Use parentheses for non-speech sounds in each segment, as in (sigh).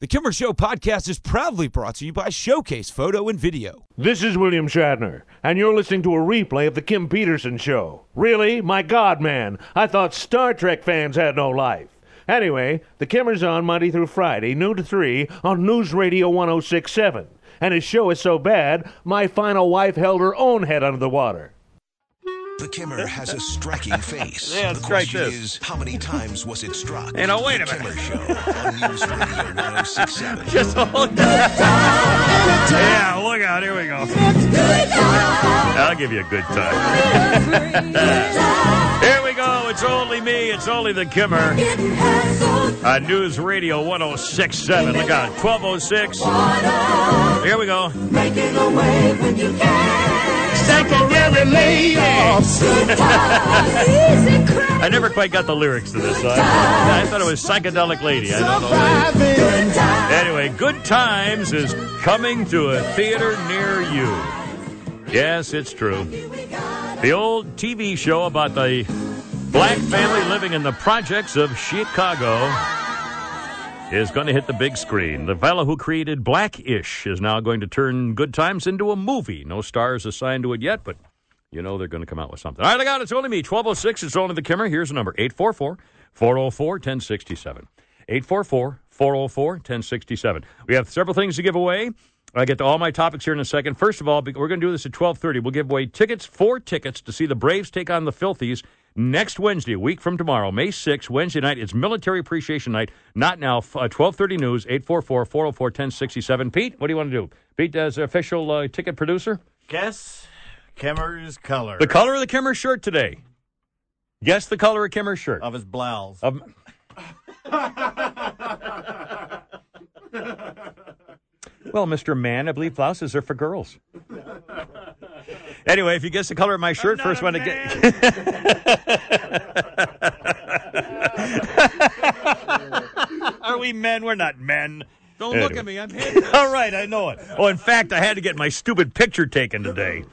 The Kimmer Show podcast is proudly brought to you by Showcase Photo and Video. This is William Shatner, and you're listening to a replay of The Kim Peterson Show. Really? My God, man. I thought Star Trek fans had no life. Anyway, The Kimmer's on Monday through Friday, noon to 3, on News Radio 1067. And his show is so bad, my final wife held her own head under the water. The Kimmer has a striking face. Yeah, the strike question this. is, how many times was it struck? Hey, now, wait a the minute. Kimmer Show on News Radio 1067. Just hold Yeah, look out. Here we go. I'll give you a good time. (laughs) Here we go. It's only me. It's only the Kimmer. On News Radio 1067. Look out. 1206. Here we go. Secondary layoffs. I never quite got the lyrics to this. So I, I thought it was psychedelic lady. I don't know. Anyway, Good Times is coming to a theater near you. Yes, it's true. The old TV show about the black family living in the projects of Chicago is going to hit the big screen. The fellow who created Blackish is now going to turn Good Times into a movie. No stars assigned to it yet, but you know they're going to come out with something. All right, I got it. It's only me. 1206. It's only the Kimmer. Here's the number 844 404 1067. 844 404 1067. We have several things to give away. I get to all my topics here in a second. First of all, we're going to do this at 1230. We'll give away tickets, four tickets to see the Braves take on the Filthies next Wednesday, a week from tomorrow, May 6th, Wednesday night. It's Military Appreciation Night. Not now. Uh, 1230 News, 844 404 1067. Pete, what do you want to do? Pete, as official uh, ticket producer? Guess Kimmer's color The color of the Kimmer shirt today. Guess the color of Kimmer's shirt. of his blouse. Um, (laughs) well, Mr. Man, I believe blouses are for girls. (laughs) Anyway, if you guess the color of my shirt, first one to get. (laughs) are we men? We're not men. Don't look at me. I'm hit. (laughs) All right, I know it. Oh, in fact, I had to get my stupid picture taken today.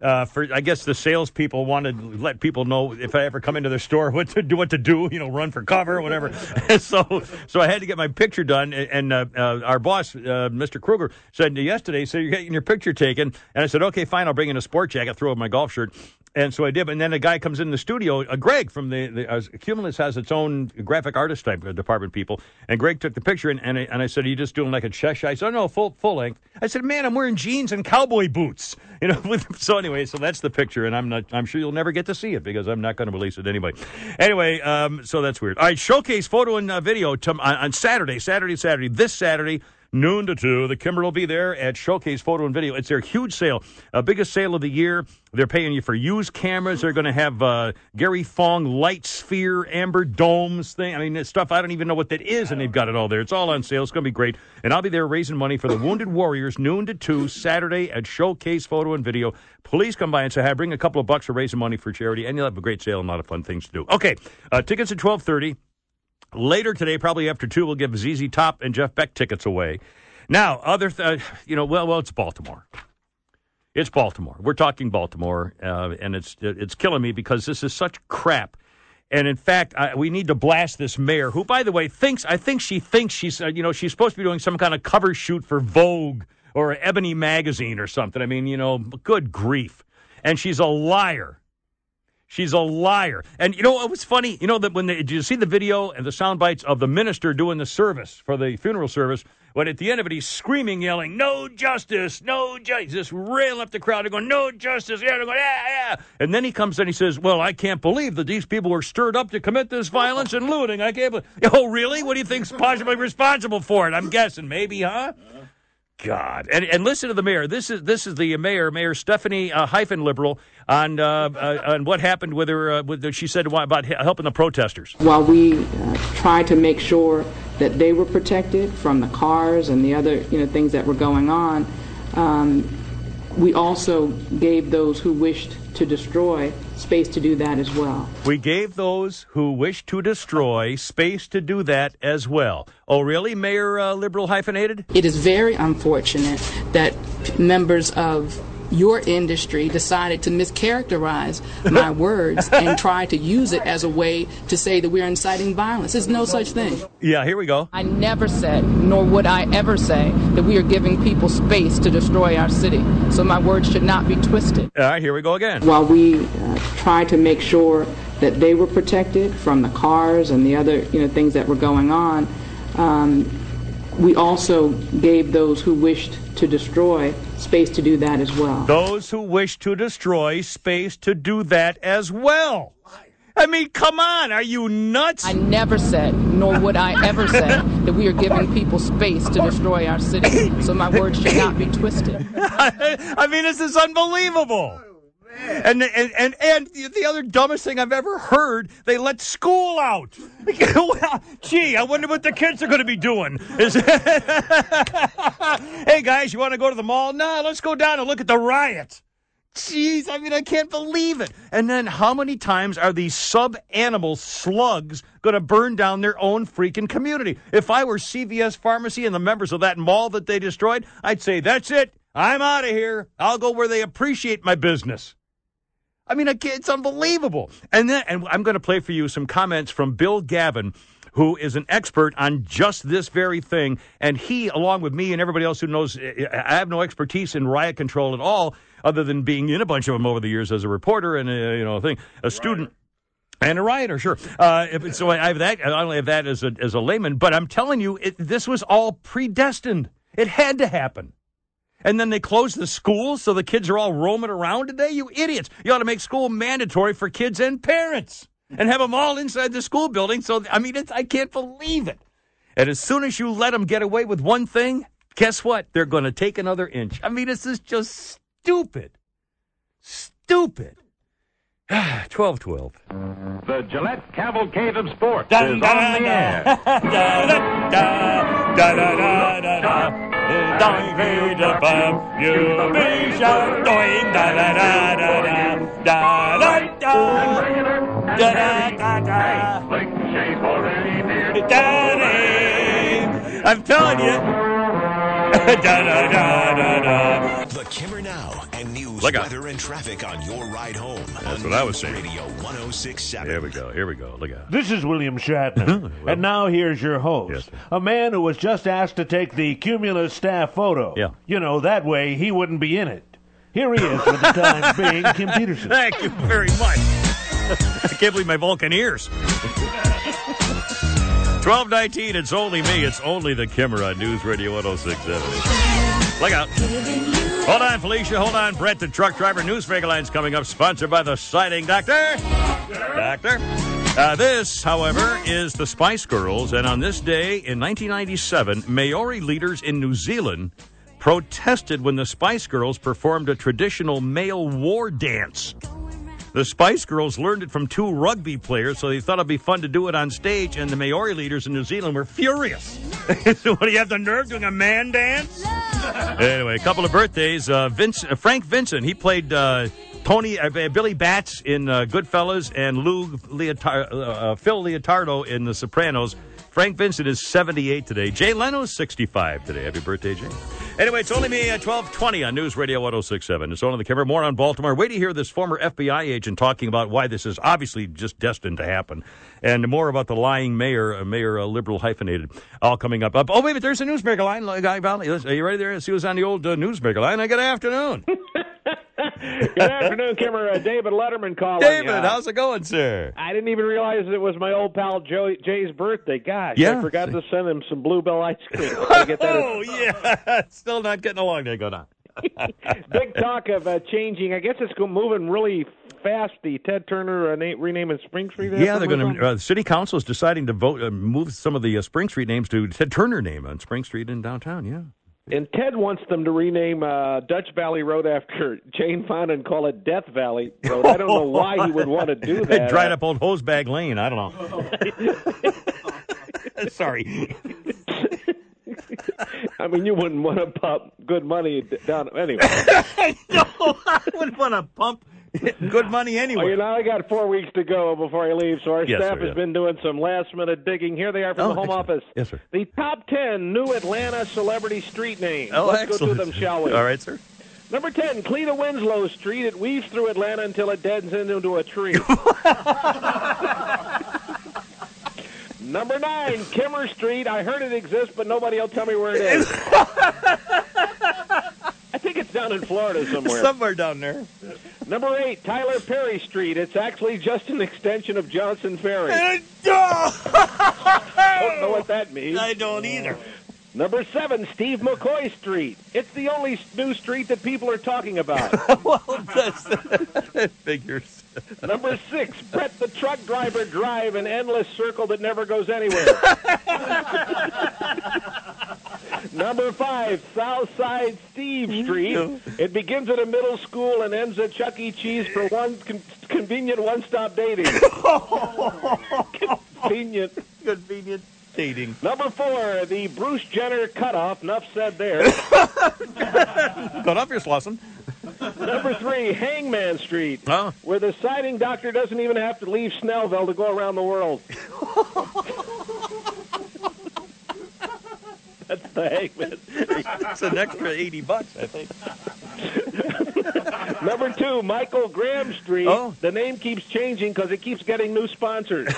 Uh, for I guess the salespeople wanted to let people know if I ever come into their store (laughs) what to do, what to do, you know, run for cover or whatever. (laughs) so, so I had to get my picture done. And uh, uh, our boss, uh, Mr. Kruger, said yesterday, "So you're getting your picture taken?" And I said, "Okay, fine. I'll bring in a sport jacket, throw in my golf shirt." And so I did. And then a guy comes in the studio, uh, Greg from the, the uh, Cumulus has its own graphic artist type uh, department people. And Greg took the picture, and, and, I, and I said, Are you just doing like a chest shot? I said, Oh, no, full, full length. I said, Man, I'm wearing jeans and cowboy boots. (laughs) You know, so anyway, so that's the picture, and I'm not, I'm sure you'll never get to see it because I'm not going to release it anyway. Anyway, um, so that's weird. All right, showcase photo and uh, video on, on Saturday, Saturday, Saturday, this Saturday noon to 2. The Kimmer will be there at Showcase Photo and Video. It's their huge sale, uh, biggest sale of the year. They're paying you for used cameras. They're going to have uh, Gary Fong light sphere, amber domes thing. I mean, stuff I don't even know what that is, and they've got it all there. It's all on sale. It's going to be great. And I'll be there raising money for the Wounded Warriors, noon to 2, Saturday at Showcase Photo and Video. Please come by and say hi. Bring a couple of bucks for raising money for charity, and you'll have a great sale and a lot of fun things to do. Okay, uh, tickets at 1230. Later today, probably after two, we'll give ZZ Top and Jeff Beck tickets away. Now, other, th- uh, you know, well, well, it's Baltimore. It's Baltimore. We're talking Baltimore, uh, and it's it's killing me because this is such crap. And in fact, I, we need to blast this mayor, who, by the way, thinks I think she thinks she's uh, you know she's supposed to be doing some kind of cover shoot for Vogue or Ebony magazine or something. I mean, you know, good grief, and she's a liar. She's a liar. And you know what was funny? You know that when they, did you see the video and the sound bites of the minister doing the service for the funeral service? When at the end of it, he's screaming, yelling, "No justice, no justice!" Just railing up the crowd and going, "No justice!" Yeah, going, yeah, yeah. And then he comes in, he says, "Well, I can't believe that these people were stirred up to commit this violence and looting. I can't believe." Oh, really? What do you think's possibly responsible for it? I'm guessing, maybe, huh? God, and and listen to the mayor. This is this is the mayor, Mayor Stephanie uh, hyphen liberal on uh, uh, on what happened with her. Uh, with the, she said about helping the protesters. while we uh, try to make sure that they were protected from the cars and the other you know things that were going on. Um, we also gave those who wished to destroy space to do that as well. We gave those who wish to destroy space to do that as well. Oh, really, Mayor uh, Liberal hyphenated? It is very unfortunate that members of your industry decided to mischaracterize my (laughs) words and try to use it as a way to say that we're inciting violence. There's no such thing. Yeah, here we go. I never said, nor would I ever say, that we are giving people space to destroy our city. So my words should not be twisted. All right, here we go again. While we uh, try to make sure that they were protected from the cars and the other you know things that were going on, um, we also gave those who wished to destroy space to do that as well. Those who wish to destroy space to do that as well. I mean, come on, are you nuts? I never said, nor would I ever (laughs) say, that we are giving people space to destroy our city. So my words should not be twisted. (laughs) I mean, this is unbelievable. And, and and and the other dumbest thing I've ever heard, they let school out. (laughs) well, gee, I wonder what the kids are going to be doing. Is (laughs) hey guys, you want to go to the mall? No, let's go down and look at the riot. Jeez, I mean, I can't believe it. And then how many times are these sub animal slugs going to burn down their own freaking community? If I were CVS Pharmacy and the members of that mall that they destroyed, I'd say, that's it. I'm out of here. I'll go where they appreciate my business. I mean, it's unbelievable. And then, and I'm going to play for you some comments from Bill Gavin, who is an expert on just this very thing. And he, along with me and everybody else who knows, eh, eh, I have no expertise in riot control at all, other than being in a bunch of them over the years as a reporter and a, you know, a thing, a student. And a rioter, sure. Uh, so I have that. I only have that as a as a layman. But I'm telling you, it, this was all predestined. It had to happen. And then they close the schools so the kids are all roaming around today? You idiots. You ought to make school mandatory for kids and parents and have them all inside the school building. So, I mean, it's I can't believe it. And as soon as you let them get away with one thing, guess what? They're going to take another inch. I mean, this is just stupid. Stupid. 12 12. The Gillette Cavalcade of Sports is on the air. Doing da bum, you be doing da da da da da da da da da da da Slick shape already near. Daddy, I'm telling you. da da da da da. The Kimmer Now and news, Look out. weather, and traffic on your ride home. That's what I was saying. Radio 1067. Here we go. Here we go. Look out. This is William Shatner. (laughs) and now here's your host, Yes, a man who was just asked to take the Cumulus staff photo. Yeah. You know, that way he wouldn't be in it. Here he is for the time (laughs) being, Kim Peterson. Thank you very much. (laughs) I can't believe my Vulcan ears. 1219, it's only me. It's only the Kimmer on News Radio 1067. Look out. Hold on, Felicia. Hold on, Brett, the truck driver. News Line's coming up, sponsored by the Siding Doctor. Doctor. Uh, this, however, is the Spice Girls, and on this day in 1997, Maori leaders in New Zealand protested when the Spice Girls performed a traditional male war dance. The Spice Girls learned it from two rugby players, so they thought it'd be fun to do it on stage, and the Maori leaders in New Zealand were furious. so, (laughs) what do you have the nerve doing a man dance? anyway, a couple of birthdays. Uh, Vince, uh, Frank Vincent, he played uh, Tony uh, Billy Bats in uh, Goodfellas and Lou Leotar- uh, Phil Leotardo in The Sopranos. Frank Vincent is 78 today. Jay Leno is 65 today. Happy birthday, Jay. Anyway, it's only me at 1220 on News Radio 1067. It's only the Kimmer. More on Baltimore. Wait to hear this former FBI agent talking about why this is obviously just destined to happen. And more about the lying mayor, uh, Mayor uh, Liberal hyphenated, all coming up. up. Oh, wait, but there's a newsmaker line. Guy Valley. Are you ready there? See who's on the old uh, newsmaker line. (laughs) Good afternoon. Good afternoon, Kimmer. Uh, David Letterman calling. David, Uh, how's it going, sir? I didn't even realize it was my old pal Joe, Jay's birthday. Gosh, Yeah. I forgot to send him some Bluebell ice cream. (laughs) Oh, yeah. Still not getting along there. Go on. (laughs) Big talk of uh, changing. I guess it's moving really fast. The Ted Turner uh, na- renaming Spring Street. Yeah, they're going to. Uh, the city council is deciding to vote, uh, move some of the uh, Spring Street names to Ted Turner name on Spring Street in downtown. Yeah. And Ted wants them to rename uh, Dutch Valley Road after (laughs) Jane Fonda and call it Death Valley Road. I don't know why he would want to do (laughs) that. Dried up old hosebag lane. I don't know. Sorry. (laughs) I mean, you wouldn't want to pump good money down anyway. (laughs) no, I wouldn't want to pump good money anyway. Well, you know, I got four weeks to go before I leave, so our Yes, staff sir, has yes. been doing some last minute digging. Here they are from Oh, the home excellent. office. Yes, sir. The top 10 new Atlanta celebrity street names. Oh, Let's excellent. go through them, shall we? All right, sir. Number 10, Cleta Winslow Street. It weaves through Atlanta until it deadens into a tree. (laughs) Number 9, Kimmer Street. I heard it exists, but nobody will tell me where it is. (laughs) I think it's down in Florida somewhere. Somewhere down there. Number 8, Tyler Perry Street. It's actually just an extension of Johnson Ferry. I Don't know what that means. I don't either. Number 7, Steve McCoy Street. It's the only new street that people are talking about. (laughs) well, that's (laughs) that figures. Number six, Brett the truck driver drive an endless circle that never goes anywhere. (laughs) Number five, Southside Steve Street. It begins at a middle school and ends at Chuck E. Cheese for one con- convenient one-stop dating. (laughs) convenient. Convenient dating. Number four, the Bruce Jenner cutoff. Enough said there. (laughs) Cut off your Slauson. Number three, Hangman Street, Oh. where the Siding Doctor doesn't even have to leave Snellville to go around the world. (laughs) That's the Hangman It's an extra 80 bucks, I think. (laughs) Number two, Michael Graham Street. Oh. The name keeps changing because it keeps getting new sponsors.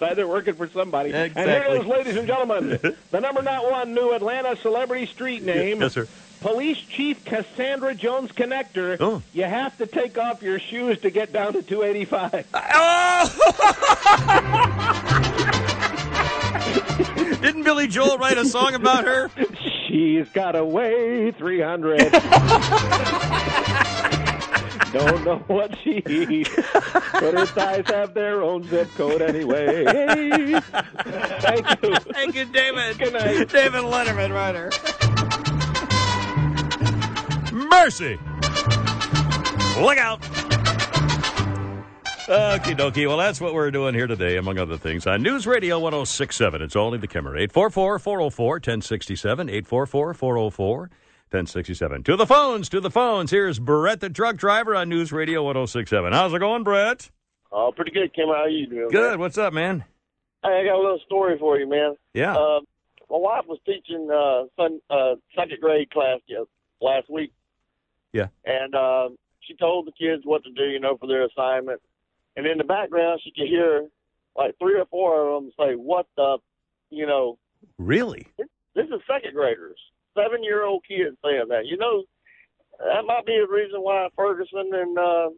They're working for somebody. And here Exactly. it is, ladies and gentlemen, the number not one new Atlanta celebrity street name. Yes, sir. Police Chief Cassandra Jones Connector. Oh. You have to take off your shoes to get down to 285. (laughs) Oh! (laughs) Didn't Billy Joel write a song about her? (laughs) She's got to weigh 300. (laughs) Don't know what she eats, but her thighs have their own zip code anyway. Thank you. Thank you, David. Good night. David Letterman, writer. Mercy. Look out. Okie dokie. Well, that's what we're doing here today, among other things, on News Radio 1067. It's only the Kimmer. 844 404 1067. 844 404 1067. To the phones, to the phones. Here's Brett, the truck driver on News Radio 1067. How's it going, Brett? Oh, pretty good, Kim. How you doing? Good. Man? What's up, man? Hey, I got a little story for you, man. Yeah. Uh, my wife was teaching uh, uh, second grade class yes, last week. Yeah. And uh, she told the kids what to do, you know, for their assignment. And in the background, she could hear like three or four of them say, "What the," you know. Really? This is second graders, seven year old kids saying that. You know, that might be a reason why Ferguson and uh,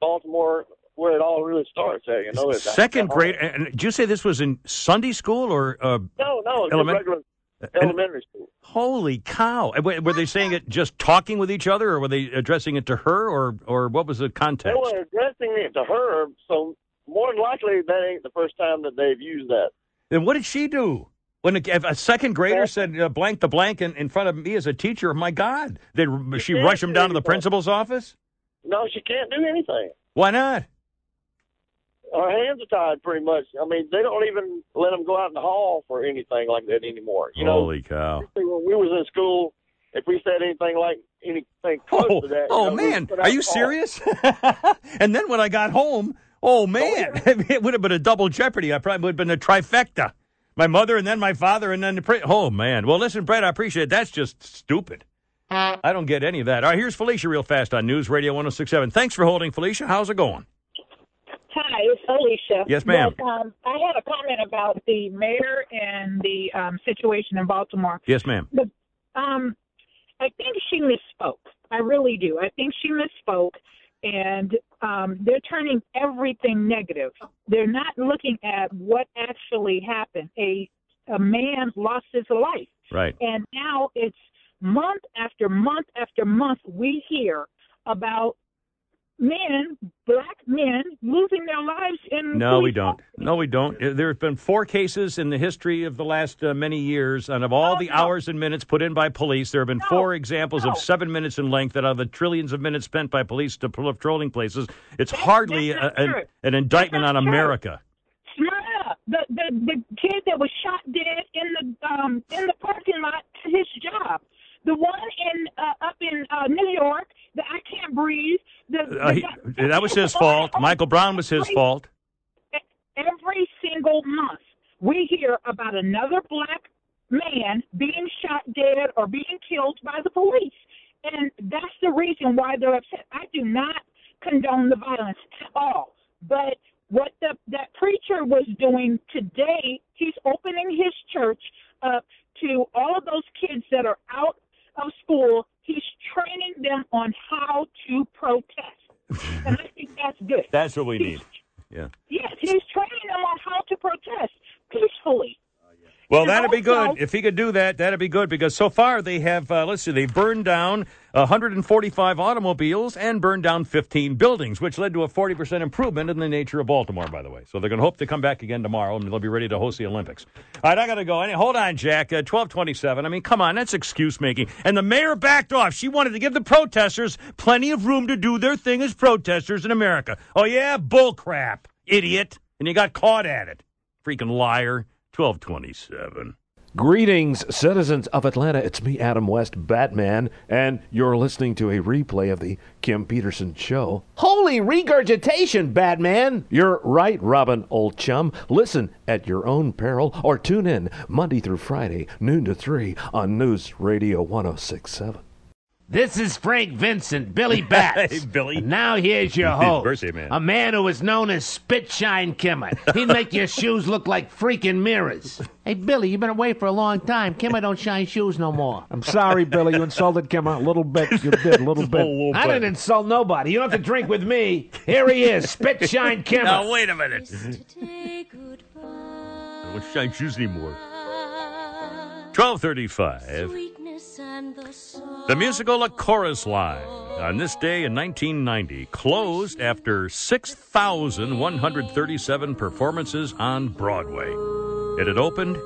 Baltimore, where it all really starts at. You know, it's Second grade. And did you say this was in Sunday school or uh, No, no, Element- regular elementary school. Holy cow! Were were they saying it just talking with each other, or were they addressing it to her, or or what was the context? They were addressing it to her, so more than likely that ain't the first time that they've used that. Then what did she do? When a, if a second grader said uh, blank the blank in, in front of me as a teacher, my God, did she can't rush him do down to the principal's office? No, she can't do anything. Why not? Our hands are tied pretty much. I mean, they don't even let them go out in the hall for anything like that anymore. You know, Holy cow! when we was in school, if we said anything like anything close Oh, to that, oh know, man, was put out are you serious? (laughs) and then when I got home, oh man, (laughs) it would have been a double jeopardy. I probably would have been a trifecta. My mother and then my father and then the. Pri- oh man. Well, listen, Brett, I appreciate it. That's just stupid. I don't get any of that. All right, here's Felicia real fast on News Radio 1067. Thanks for holding, Felicia. How's it going? Hi, it's felicia Yes, ma'am. But, um, I had a comment about the mayor and the um, situation in Baltimore. Yes, ma'am. But um, I think she misspoke. I really do. I think she misspoke, and um, they're turning everything negative. They're not looking at what actually happened. A a man lost his life, Right. and now it's month after month after month we hear about men, black men, losing their lives in No, we don't. No, we don't. There have been four cases in the history of the last uh, many years, and of all the hours and minutes put in by police, there have been four examples of seven minutes in length that out of the trillions of minutes spent by police to patrolling places. It's hardly that's a, an, an indictment on. America. Smyrna, the the the kid that was shot dead in the um in the parking lot at his job. The one in uh, up in uh, New York, the I can't breathe. The, Uh, the he, that was his fault. Michael Brown was his fault. every single month we hear about another black man being shot dead or being killed by the police. And that's the reason why they're upset. I do not condone the violence at all. But what the, that preacher was doing today, he's opening his church up to all of those kids that are out of school. He's training them on how to protest. (laughs) and I think that's good. That's what we need. Yeah. Yes, he's training them on how to protest peacefully. Well, that'd be good. If he could do that, that'd be good because so far they have, uh, let's see, they burned down 145 automobiles and burned down 15 buildings, which led to a 40% improvement in the nature of Baltimore, by the way. So they're going to hope to come back again tomorrow and they'll be ready to host the Olympics. All right, I got to go. Hold on, Jack. Uh, 1227. I mean, come on, that's excuse making. And the mayor backed off. She wanted to give the protesters plenty of room to do their thing as protesters in America. Oh, yeah? Bull crap, idiot. And you got caught at it. Freaking liar. 1227. Greetings, citizens of Atlanta. It's me, Adam West, Batman, and you're listening to a replay of the Kim Peterson Show. Holy regurgitation, Batman! You're right, Robin, old chum. Listen at your own peril or tune in Monday through Friday, noon to 3 on News Radio 1067. This is Frank Vincent, Billy (laughs) Bats. Hey, Billy. And now here's your (laughs) host. Birthday man. A man who was known as Spitshine Kimmer. He'd make your (laughs) shoes look like freaking mirrors. Hey, Billy, you've been away for a long time. Kimmer don't shine shoes no more. I'm sorry, Billy. You insulted Kim a little bit. You did a little bit. I didn't insult nobody. You don't have to drink with me. Here he is, Spitshine Kimmer. Now, wait a minute. I don't shine shoes anymore. 1235. The musical A Chorus Line on this day in 1990 closed after 6,137 performances on Broadway. It had opened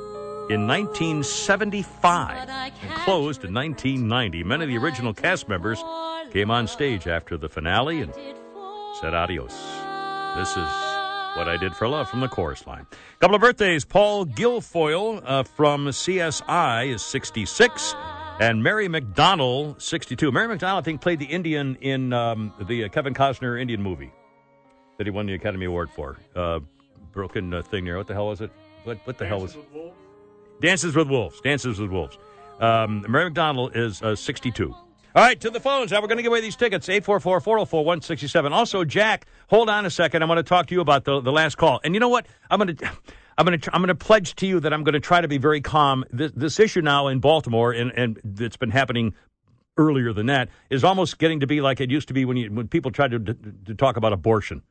in 1975 and closed in 1990. Many of the original cast members came on stage after the finale and said adios. This is what I did for love from the chorus line. Couple of birthdays. Paul Guilfoyle uh, from CSI is 66. And Mary McDonnell, 62. Mary McDonnell, I think, played the Indian in um, the uh, Kevin Costner Indian movie that he won the Academy Award for. Uh, broken uh, thing there. What the hell was it? What, what the hell was Dances with Wolves. Dances with Wolves. Um, Mary McDonnell is uh, 62. All right, to the phones. Now we're going to give away these tickets. 844 404 167. Also, Jack, hold on a second. I want to talk to you about the, the last call. And you know what? I'm going to. I'm going to I'm going to pledge to you that I'm going to try to be very calm. This, this issue now in Baltimore, and, and it's been happening earlier than that, is almost getting to be like it used to be when you, when people tried to, to, to talk about abortion.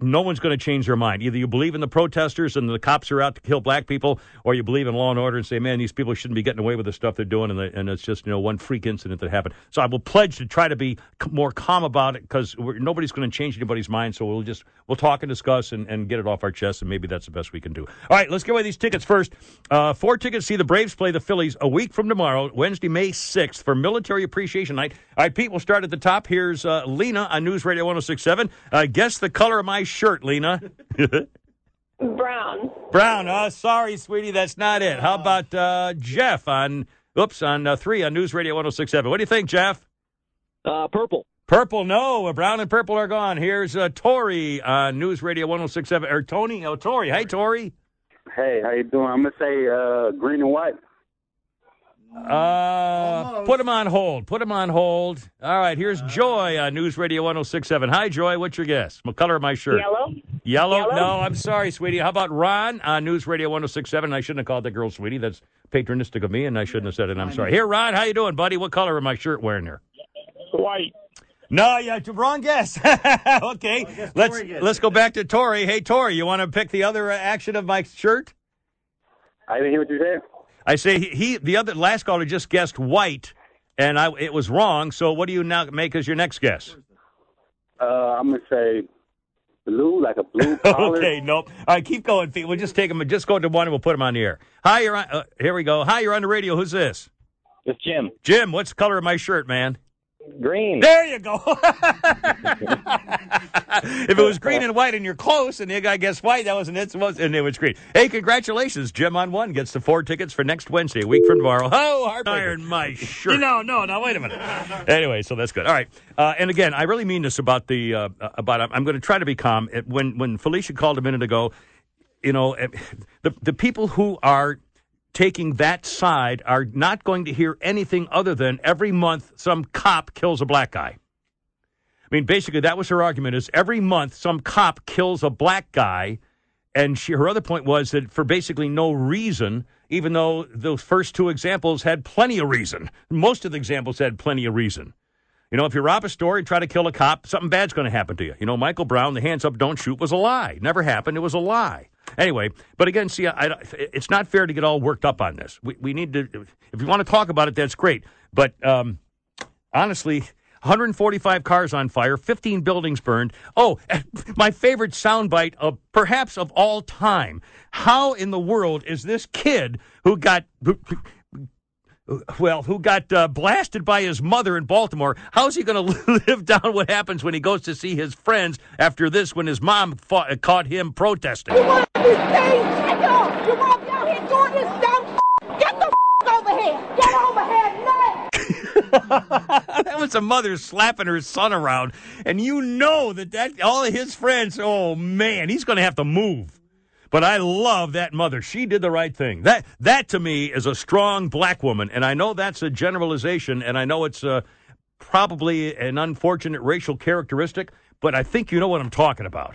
No one's going to change their mind. Either you believe in the protesters and the cops are out to kill black people, or you believe in law and order and say, man, these people shouldn't be getting away with the stuff they're doing, and, the, and it's just you know one freak incident that happened. So I will pledge to try to be more calm about it because nobody's going to change anybody's mind. So we'll just we'll talk and discuss and, and get it off our chest, and maybe that's the best we can do. All right, let's give away these tickets first. Uh, four tickets see the Braves play the Phillies a week from tomorrow, Wednesday, May sixth, for Military Appreciation Night. All right, Pete, we'll start at the top. Here's uh, Lena on News Radio 106.7. Uh, guess the color of my shirt, Lena. (laughs) Brown. Brown. Oh, sorry, sweetie, that's not it. How about uh, Jeff on, oops, on uh, three on News Radio 106.7. What do you think, Jeff? Uh, purple. Purple, no. Brown and purple are gone. Here's uh, Tori on News Radio 106.7. Or Tony, oh, Tori. Hey, Tori. Hey, how you doing? I'm gonna say uh, green and white. Uh, put him on hold. Put him on hold. All right, here's Joy on News Radio 106.7. Hi, Joy. What's your guess? What color of my shirt? Yellow. Yellow? Yellow? No, I'm sorry, sweetie. How about Ron on News Radio 106.7? I shouldn't have called that girl sweetie. That's patronistic of me, and I shouldn't have said it. I'm sorry. Here, Ron, how you doing, buddy? What color am my shirt wearing there? White. No, yeah, wrong guess. (laughs) okay, let's let's go back to Tori. Hey, Tori, you want to pick the other uh, action of my shirt? I didn't hear what you said. I say he, he the other last caller just guessed white, and I it was wrong. So what do you now make as your next guess? Uh, I'm gonna say blue, like a blue (laughs) collar. okay, nope. All right, keep going. Pete. We'll just take him. Just go to one, and we'll put him on the air. Hi, you're on. Uh, here we go. Hi, you're on the radio. Who's this? It's Jim. Jim, what's the color of my shirt, man? Green. There you go. (laughs) if it was green and white and you're close and the guy guessed white, that wasn't it. And it was green. Hey, congratulations. Jim on one gets the four tickets for next Wednesday, a week from tomorrow. Oh, (laughs) heartbreaker. Iron my (laughs) shirt. No, no, no. Wait a minute. anyway, so that's good. All right. Uh, and again, I really mean this about the uh, about. I'm going to try to be calm. When when Felicia called a minute ago, you know, eh, the the people who are taking that side are not going to hear anything other than every month some cop kills a black guy. I mean, basically, that was her argument: is every month some cop kills a black guy, and she, her other point was that for basically no reason, even though those first two examples had plenty of reason. Most of the examples had plenty of reason. You know, if you rob a store and try to kill a cop, something bad's going to happen to you. You know, Michael Brown, the hands up, don't shoot was a lie. Never happened. It was a lie. Anyway, but again, see, I, I- it's not fair to get all worked up on this. We, we need to, if you want to talk about it, that's great. But um, honestly, 145 cars on fire, 15 buildings burned. Oh, (laughs) my favorite soundbite of perhaps of all time. How in the world is this kid who got well, who got uh, blasted by his mother in Baltimore? How's he going (laughs) to live down what happens when he goes to see his friends after this when his mom fought, caught him protesting? You want this thing? Check it off. You want down here doing this dumb Get the over here. Get over here now. (laughs) that was a mother slapping her son around, and you know that that all of his friends. Oh man, he's going to have to move. But I love that mother. She did the right thing. That that to me is a strong black woman, and I know that's a generalization, and I know it's uh, probably an unfortunate racial characteristic, but I think you know what I'm talking about.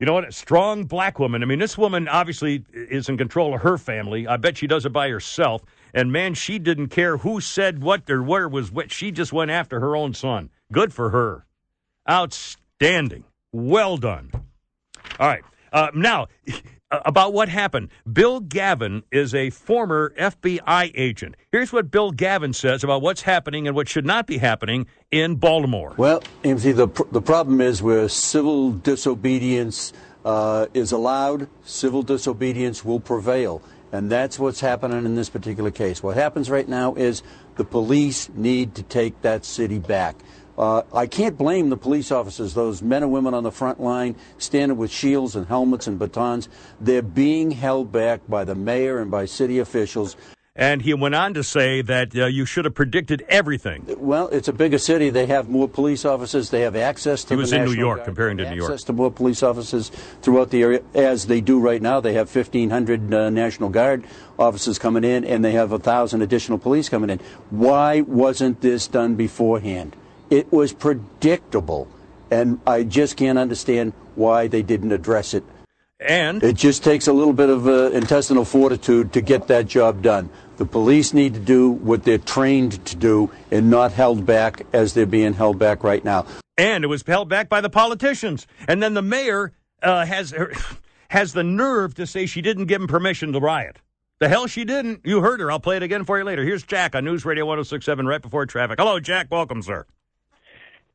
You know what? A strong black woman. I mean, this woman obviously is in control of her family. I bet she does it by herself. And man, she didn't care who said what or where was what. She just went after her own son. Good for her. Outstanding. Well done. All right. Uh, now, (laughs) about what happened. Bill Gavin is a former FBI agent. Here's what Bill Gavin says about what's happening and what should not be happening in Baltimore. Well, AMC, the, the problem is where civil disobedience uh, is allowed, civil disobedience will prevail. And that's what's happening in this particular case. What happens right now is the police need to take that city back. Uh, I can't blame the police officers, those men and women on the front line standing with shields and helmets and batons. They're being held back by the mayor and by city officials. And he went on to say that uh, you should have predicted everything. Well, it's a bigger city. They have more police officers. They have access to He was in New York, Guard. comparing to New York. Access to more police officers throughout the area, as they do right now. They have 1,500 uh, National Guard officers coming in, and they have 1,000 additional police coming in. Why wasn't this done beforehand? It was predictable, and I just can't understand why they didn't address it. And it just takes a little bit of uh, intestinal fortitude to get that job done. The police need to do what they're trained to do and not held back as they're being held back right now. and it was held back by the politicians. And then the mayor uh, has (laughs) has the nerve to say she didn't give him permission to riot. The hell she didn't. You heard her. I'll play it again for you later. Here's Jack on News Radio 1067 right before traffic. Hello, Jack. Welcome, sir.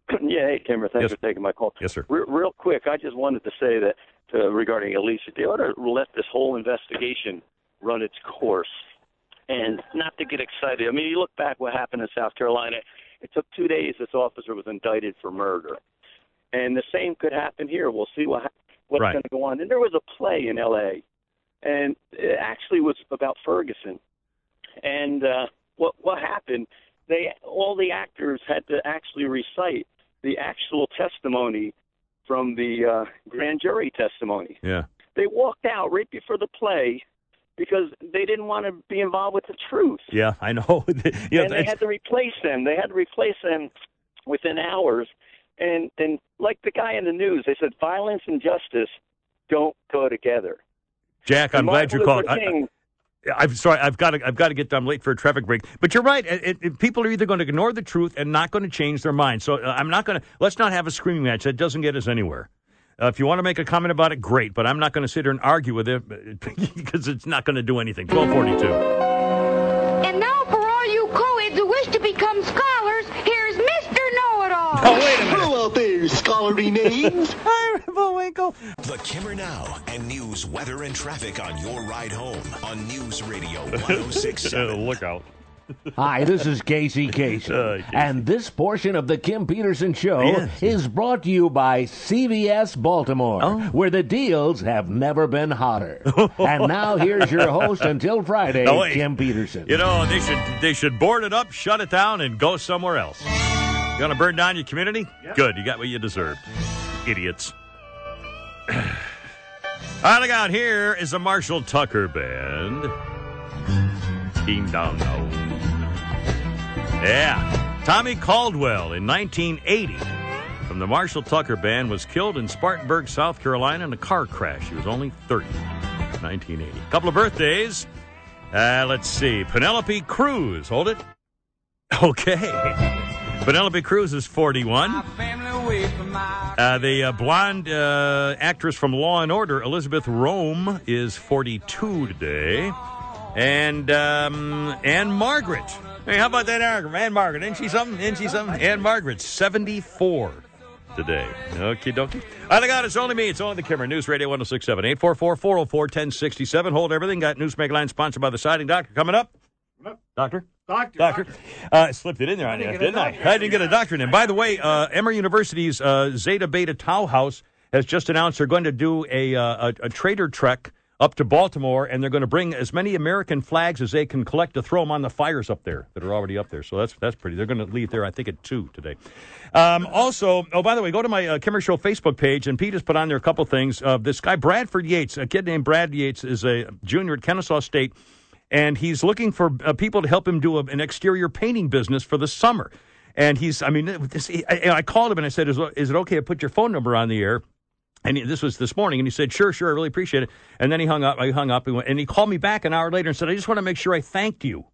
(clears throat) yeah, hey, Kimmer, thanks Yes. for taking my call. Yes, sir. Re- real quick, I just wanted to say that uh, regarding Alicia, they ought to let this whole investigation run its course and not to get excited. I mean, you look back what happened in South Carolina. It took two days. This officer was indicted for murder, and the same could happen here. We'll see what what's Right. going to go on. And there was a play in L.A. and it actually was about Ferguson. And uh, what what happened? They all the actors had to actually recite the actual testimony from the uh, grand jury testimony. Yeah. They walked out right before the play because they didn't want to be involved with the truth. Yeah, I know. (laughs) yeah, and they had to replace them. They had to replace them within hours. And and like the guy in the news, they said violence and justice don't go together. Jack, I'm And glad you Martin called. Luther I, King- I'm sorry. I've got to. I've got to get. I'm late for a traffic break. But you're right. It, it, people are either going to ignore the truth and not going to change their mind. So uh, I'm not going to. Let's not have a screaming match. That doesn't get us anywhere. Uh, if you want to make a comment about it, great. But I'm not going to sit here and argue with it (laughs) because it's not going to do anything. 1242. And now for all you co-eds who wish to become scholars, here's Mr. Know-It-All. Oh, wait a minute. Hello there, scholarly names. (laughs) Hi, Bullwinkle. The Kimmer Now and news, weather, and traffic on your ride home on News Radio (laughs) 1067. Look out. Hi, this is Casey (laughs) Kasem. and this portion of the Kim Peterson Show Yes. is brought to you by CVS Baltimore, Oh. where the deals have never been hotter. and now here's your host until Friday, No, wait. Kim Peterson. You know, they should they should board it up, shut it down, and go somewhere else. You want to burn down your community? Good, you got what you deserved. Idiots. (sighs) All right, I got here is the Marshall Tucker Band. Ding dong dong. Yeah. Tommy Caldwell in 1980 from the Marshall Tucker Band was killed in Spartanburg, South Carolina in a car crash. He was only 30. 1980. Couple of birthdays. Uh, let's see. Penelope Cruz. Hold it. (laughs) Okay. Penelope Cruz is 41. Uh, the uh, blonde uh, actress from Law and Order, Elisabeth Röhm, is 42 today. And um, Ann-Margret. Hey, how about that Anne Ann-Margret? Isn't she something? Isn't she something? Ann-Margret, 74 today. Okie dokie. All right, I got. It's only me. It's only the Kimmer News Radio 1067 844 404 1067. Hold everything. Got Newsmaker Line sponsored by the Siding Doctor. Coming up. Doctor? Doctor. Doctor. Uh, I slipped it in there on you, didn't I? I didn't get a doctorate in. By the way, uh, Emory University's uh, Zeta Beta Tau House has just announced they're going to do a, uh, a, a trader trek up to Baltimore, and they're going to bring as many American flags as they can collect to throw them on the fires up there that are already up there. So that's that's pretty. They're going to leave there, I think, at two today. Um, also, oh, by the way, go to my uh, Kimmer Show Facebook page, and Pete has put on there a couple things. Uh, this guy, Bradford Yates, a kid named Brad Yates, is a junior at Kennesaw State and he's looking for uh, people to help him do a, an exterior painting business for the summer. And he's, I mean, this, I, I called him and I said, is, is it okay to put your phone number on the air? And he, this was this morning, and he said, "Sure, sure, I really appreciate it." And then he hung up. I hung up, and, went, and he called me back an hour later and said, "I just want to make sure I thanked you."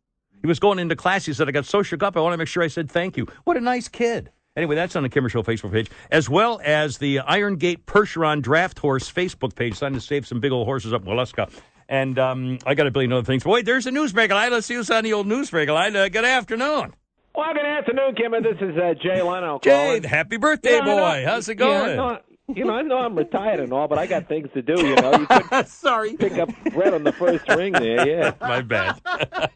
He was going into class. He said, "I got so shook up. I want to make sure I said thank you." What a nice kid. Anyway, that's on the Kimmer Show Facebook page, as well as the Iron Gate Percheron Draft Horse Facebook page. Trying to save some big old horses up in Waleska. And um, I got a billion other things. But wait, there's a newsmaker line. Let's see who's on the old newsmaker line. Uh, good afternoon. Well, good afternoon, Kimmer. This is uh, Jay Leno. Jay, happy birthday, Yeah, boy. How's it going? Know- you know, I know I'm retired and all, but I got things to do. You know, you (laughs) could sorry pick up red on the first ring there. Yeah, My bad. (laughs)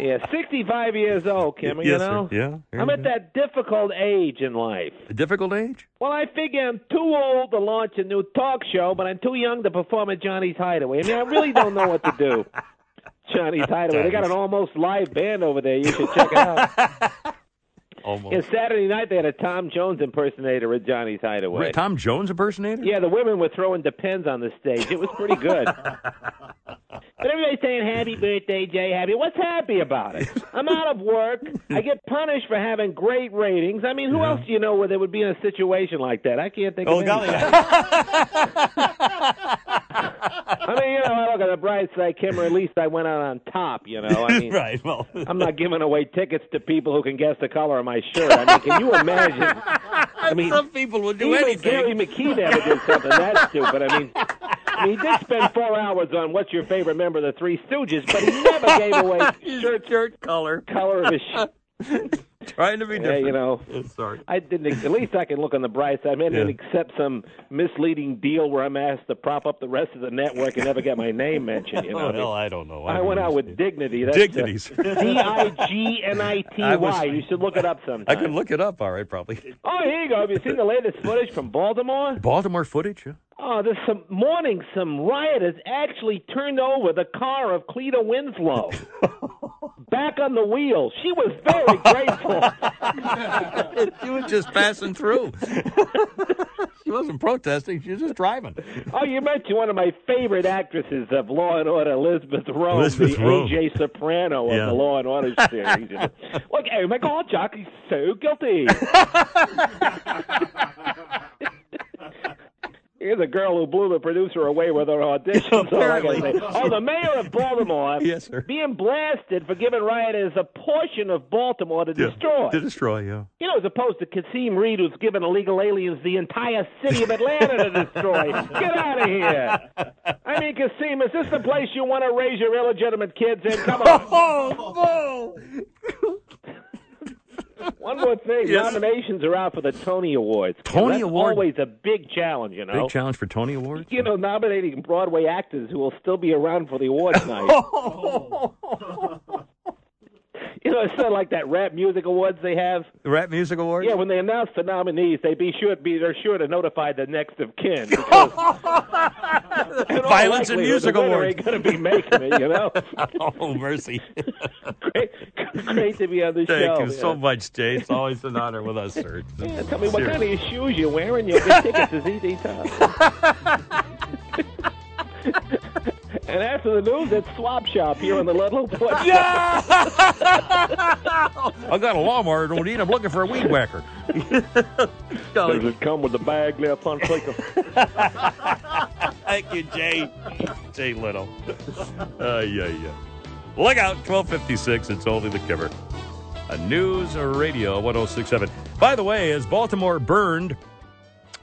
yeah. 65 years old, Kimmer. yes, you know, sir. Yeah. I'm at that difficult age in life. A difficult age? Well, I figure I'm too old to launch a new talk show, but I'm too young to perform at Johnny's Hideaway. I mean, I really don't know what to do. (laughs) Johnny's Hideaway. They got an almost live band over there. You should check it out. Almost. Yeah, Saturday night they had a Tom Jones impersonator at Johnny's Hideaway. Wait, Tom Jones impersonator? Yeah, the women were throwing depends on the stage. It was pretty good. (laughs) but everybody's saying happy birthday, Jay. Happy. What's happy about it? I'm out of work. I get punished for having great ratings. I mean, who else do you know where they would be in a situation like that? I can't think Oh, of golly. (laughs) anybody. I mean, you know, I look at the bright side, Kimmer. At least I went out on top. You know, I (laughs) mean, right. Well, (laughs) I'm not giving away tickets to people who can guess the color of my shirt. I mean, can you imagine? (laughs) I mean, some people would do even anything. Gary McKee never did something that stupid. I mean, I mean, he did spend four hours on what's your favorite member of the Three Stooges, but he never gave away shirt shirt color color of his. Sh- (laughs) Trying to be yeah, you know. Sorry. I didn't. At least I can look on the bright side. I didn't accept some misleading deal where I'm asked to prop up the rest of the network and never get my name mentioned. You (laughs) oh, know, Oh, I mean, hell, I don't know. I went out with dignity. That's Dignities. D I G N I T (laughs) I was- Y. You should look it up sometime. I can look it up, all right, probably. Oh, here you go. Have you seen the latest footage from Baltimore? Baltimore footage? Yeah. Oh, this some morning, some rioters actually turned over the car of Cleta Winslow. Back on the wheel. She was very (laughs) grateful. (laughs) she was just passing through. (laughs) she wasn't protesting. She was just driving. Oh, you mentioned one of my favorite actresses of Law and Order, Elisabeth Röhm, Elizabeth the Röhm. AJ Soprano of Yeah. the Law and Order series. Look, oh my God, Chuck, he's so guilty. Here's a girl who blew the producer away with her audition. so Apparently. Oh, the mayor of Baltimore (laughs) Yes, sir. being blasted for giving rioters a portion of Baltimore to Yeah. destroy. To destroy, yeah. You know, as opposed to Kasim Reed, who's given illegal aliens the entire city of Atlanta to destroy. (laughs) Get out of here. I mean, Kasim, is this the place you want to raise your illegitimate kids in? Come on. (laughs) Oh, One more thing. Yes. Nominations are out for the Tony Awards. Tony That's Award? always a big challenge, you know. Big challenge for Tony Awards? You know, nominating Broadway actors who will still be around for the awards (laughs) night. Oh. It's sort of like that rap music awards they have. The Rap Music Awards? Yeah, when they announce the nominees, they be sure be they're sure to notify the next of kin. (laughs) because in all Violence and Music the Awards. ain't to be making it, you know. (laughs) oh, mercy. (laughs) great, great to be on the Thank show. Thank you so man. much, Jay. It's always an honor with us, sir. Yeah, tell me what kind of shoes you're wearing. You'll get tickets to ZZ Top. And after the news, it's Swap Shop here on the Ludlow (laughs) Porch. I got a lawnmower. Don't need. I'm looking for a weed whacker. (laughs) Does it come with the bag there, fun clicker? Thank you, Jay. Jay Little. Uh, yeah, yeah. Look out, 1256. It's only the Kimmer. A news radio 1067. By the way, as Baltimore burned,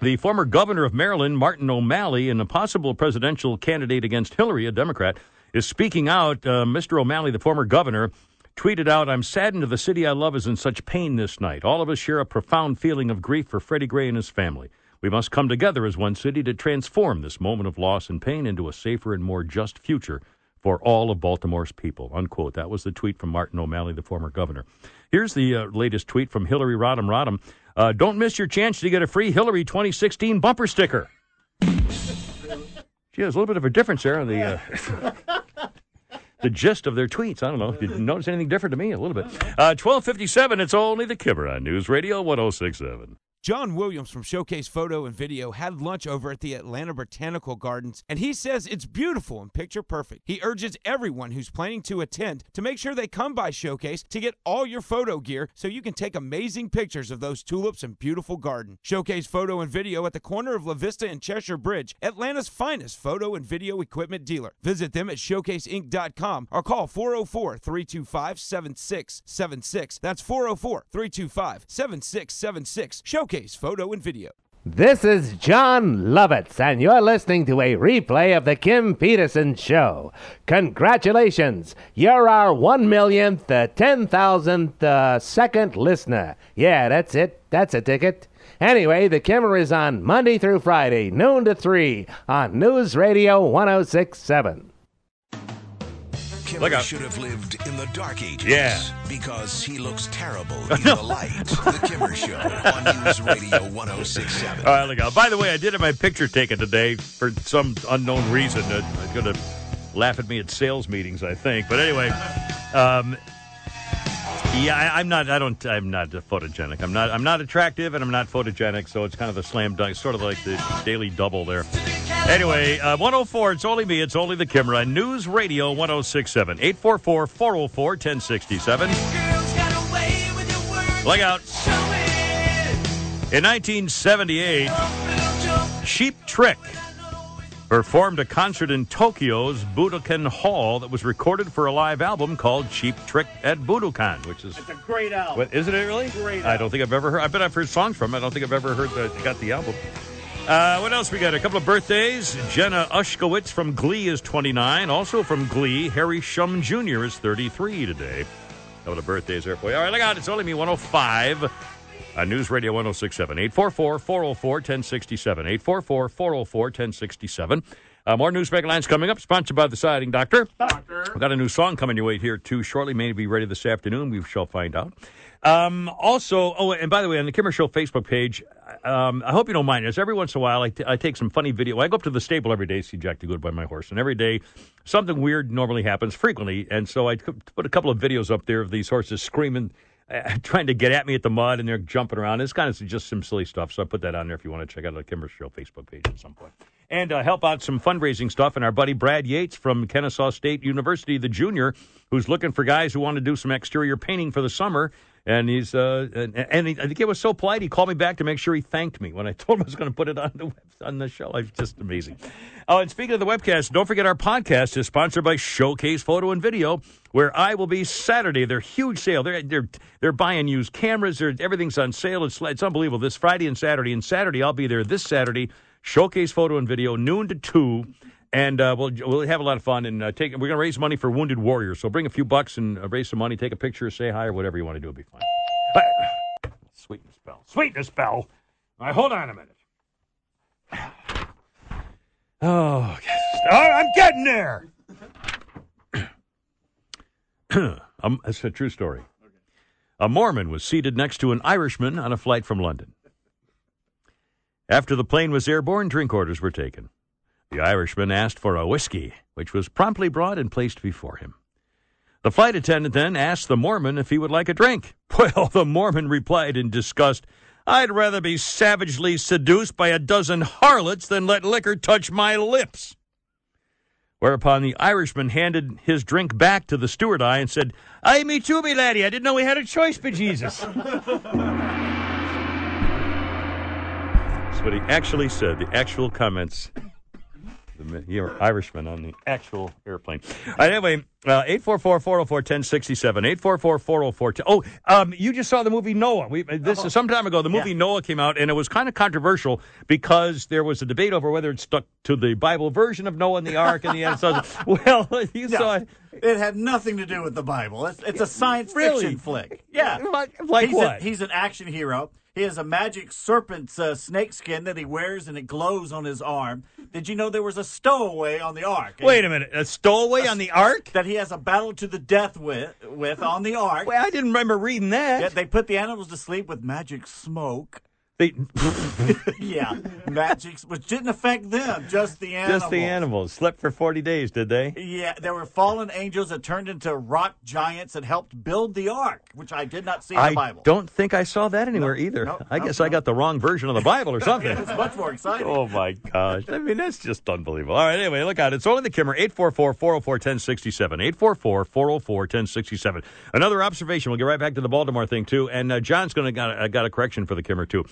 the former governor of Maryland, Martin O'Malley, and a possible presidential candidate against Hillary, a Democrat, is speaking out. Uh, Mr. O'Malley, the former governor, tweeted out, I'm saddened the city I love is in such pain this night. All of us share a profound feeling of grief for Freddie Gray and his family. We must come together as one city to transform this moment of loss and pain into a safer and more just future for all of Baltimore's people. Unquote. That was the tweet from Martin O'Malley, the former governor. Here's the uh, latest tweet from Hillary Rodham Rodham. Uh, don't miss your chance to get a free Hillary 2016 bumper sticker. Gee, there's a little bit of a difference there on the uh, (laughs) the gist of their tweets. I don't know if you notice anything different to me. A little bit. Uh, 1257. It's only the Kimmer on News Radio 1067. John Williams from Showcase Photo and Video had lunch over at the Atlanta Botanical Gardens, and he says it's beautiful and picture perfect. He urges everyone who's planning to attend to make sure they come by Showcase to get all your photo gear so you can take amazing pictures of those tulips and beautiful garden. Showcase Photo and Video at the corner of La Vista and Cheshire Bridge, Atlanta's finest photo and video equipment dealer. Visit them at showcaseinc.com or call 404 325 7676. That's 404 325 7676. Showcase Photo and Video. This is Jon Lovitz, and you're listening to a replay of The Kim Peterson Show. Congratulations! You're our one millionth, uh, ten thousandth uh, second listener. Yeah, that's it. That's a ticket. Anyway, The Kimmer is on Monday through Friday, noon to 3, on News Radio 1067. Kimmer should have lived in the dark ages. Yeah. Because he looks terrible (laughs) in the light. The Kimmer Show on News Radio 1067. All right, look out. By the way, I did have my picture taken today for some unknown reason. They're going to laugh at me at sales meetings, I think. But anyway, um, yeah, I, I'm not. I don't. I'm not photogenic. I'm not. I'm not attractive, and I'm not photogenic. So it's kind of a slam dunk, sort of like the daily double there. Anyway, uh, 104. It's only me. It's only the Kimmer. News Radio 1067 844 404 1067. Look out. In 1978, Cheap Trick performed a concert in Tokyo's Budokan Hall that was recorded for a live album called Cheap Trick at Budokan, which is. It's a great album. What, isn't it really? Great I don't think I've ever heard. I bet I've heard songs from it. I don't think I've ever heard the, got the album. Uh, what else we got? A couple of birthdays. Jenna Ushkowitz from Glee is 29. Also from Glee, Harry Shum Jr. is 33 today. A couple of birthdays there for you. All right, look out. It's only me 105 on News Radio 1067. 844 404 1067. 844 404 1067. Uh, more newsmaker lines coming up, sponsored by the Siding Doctor. Doctor. We've got a new song coming your way here, too, shortly. May be ready this afternoon. We shall find out. Um, also, oh, and by the way, on the Kimmer Show Facebook page, um, I hope you don't mind this. Every once in a while, I, t- I take some funny video. I go up to the stable every day to see Jack DeGood by my horse, and every day something weird normally happens frequently. And so I put a couple of videos up there of these horses screaming, uh, (laughs) trying to get at me at the mud, and they're jumping around. It's kind of just some silly stuff. So I put that on there if you want to check out the Kimmer Show Facebook page at some point. And uh, help out some fundraising stuff. And our buddy Brad Yates from Kennesaw State University, the junior, who's looking for guys who want to do some exterior painting for the summer. And he's uh, and, and he, I think he was so polite. He called me back to make sure he thanked me when I (laughs) told him I was going to put it on the web, on the show. It's just amazing. Oh, and speaking of the webcast, don't forget our podcast is sponsored by Showcase Photo and Video, where I will be Saturday. Their huge sale. They're they're they're buying used cameras. They're, everything's on sale. It's it's unbelievable. This Friday and Saturday. And Saturday I'll be there. This Saturday, Showcase Photo and Video, noon to two and uh, we'll we'll have a lot of fun and uh, take. We're going to raise money for wounded warriors. So bring a few bucks and uh, raise some money. Take a picture, say hi, or whatever you want to do. It'll be fun. But, (sighs) sweetness bell, sweetness bell. All right, hold on a minute. (sighs) Oh, yes. oh I'm getting there. (clears throat) um, it's a true story. A Mormon was seated next to an Irishman on a flight from London. After the plane was airborne, drink orders were taken. The Irishman asked for a whiskey, which was promptly brought and placed before him. The flight attendant then asked the Mormon if he would like a drink. (laughs) Well, the Mormon replied in disgust, I'd rather be savagely seduced by a dozen harlots than let liquor touch my lips. Whereupon the Irishman handed his drink back to the steward eye and said, Aye, me too, me laddie. I didn't know we had a choice, but Jesus. (laughs) That's what he actually said, the actual comments. The Irishman on the actual airplane. Right, anyway, uh, 844-404-1067, 844-404. Oh, um, you just saw the movie Noah. We, this is some time ago. The movie Noah came out, and it was kind of controversial because there was a debate over whether it stuck to the Bible version of Noah and the Ark and the end. So, (laughs) well, you No, saw it. It had nothing to do with the Bible. It's, it's a science Really? fiction flick. Yeah. Like, like he's what? A, he's an action hero. He has a magic serpent's uh, snake skin that he wears and it glows on his arm. Did you know there was a stowaway on the ark? Wait a minute, a stowaway on the ark? That he has a battle to the death with, with on the ark. Well, I didn't remember reading that. Yeah, they put the animals to sleep with magic smoke. They, (laughs) yeah, magic, which didn't affect them, just the animals. just the animals slept for 40 days, did they? Yeah, there were fallen angels that turned into rock giants that helped build the ark, which I did not see in the I Bible. don't think I saw that anywhere either. no, I no, guess I got the wrong version of the Bible or (laughs) something. it's much more exciting. Oh my gosh. I mean, that's just unbelievable. All right, anyway, look out. It's only the Kimmer, 844-404-1067. 844-404-1067. Another observation. We'll get right back to the Baltimore thing, too. And uh, John's going to got a correction for the Kimmer, too.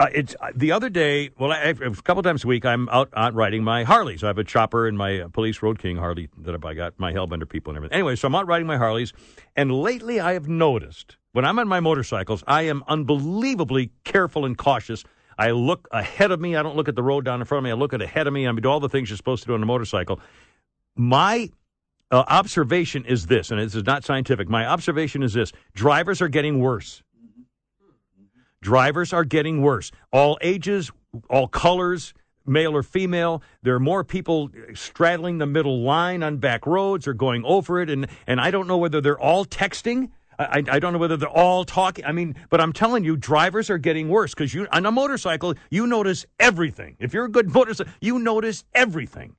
Uh, it's uh, the other day. Well, I, a couple times a week, I'm out, out riding my Harleys. I have a chopper and my uh, Police Road King Harley that I got my Hellbender people and everything. Anyway, so I'm out riding my Harleys, and lately I have noticed when I'm on my motorcycles, I am unbelievably careful and cautious. I look ahead of me. I don't look at the road down in front of me. I look at ahead of me. I do all the things you're supposed to do on a motorcycle. My uh, observation is this, and this is not scientific. My observation is this: drivers are getting worse. Drivers are getting worse. All ages, all colors, male or female. There are more people straddling the middle line on back roads or going over it, and and I don't know whether they're all texting. I, I don't know whether they're all talking. I mean, but I'm telling you, drivers are getting worse because you on a motorcycle, you notice everything. If you're a good motorcycle, you notice everything.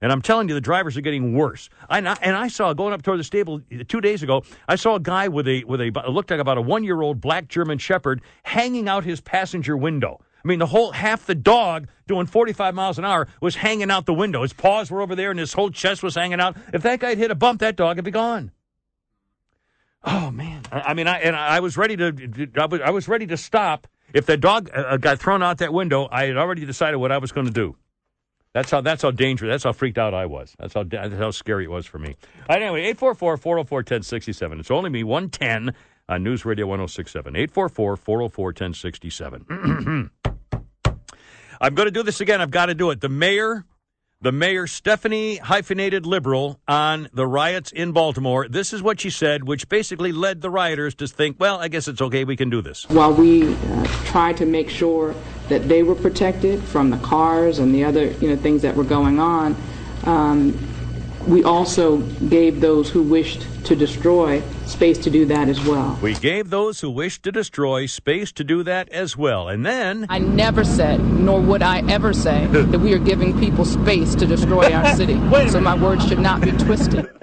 And I'm telling you, the drivers are getting worse. I, and I- saw going up toward the stable two days ago. I saw a guy with a with a looked like about a one year old black German Shepherd hanging out his passenger window. I mean, the whole half the dog doing 45 miles an hour was hanging out the window. His paws were over there, and his whole chest was hanging out. If that guy had hit a bump, that dog would be gone. Oh man! I, I mean, I and I was ready to I was, I was ready to stop. If that dog uh, got thrown out that window, I had already decided what I was going to do. That's how that's how dangerous. That's how freaked out I was. That's how that's how scary it was for me. All right, anyway, 844-404-1067. It's only me 110 on News Radio 1067. 844-404-1067. (clears throat) I'm going to do this again. I've got to do it. The mayor, the mayor Stephanie hyphenated liberal on the riots in Baltimore. This is what she said, which basically led the rioters to think, well, I guess it's okay. We can do this. While we uh, tried to make sure that they were protected from the cars and the other you know things that were going on, um, we also gave those who wished to destroy space to do that as well. We gave those who wished to destroy space to do that as well. And then I never said, nor would I ever say, (laughs) that we are giving people space to destroy our city. (laughs) so my words should not be twisted. (laughs)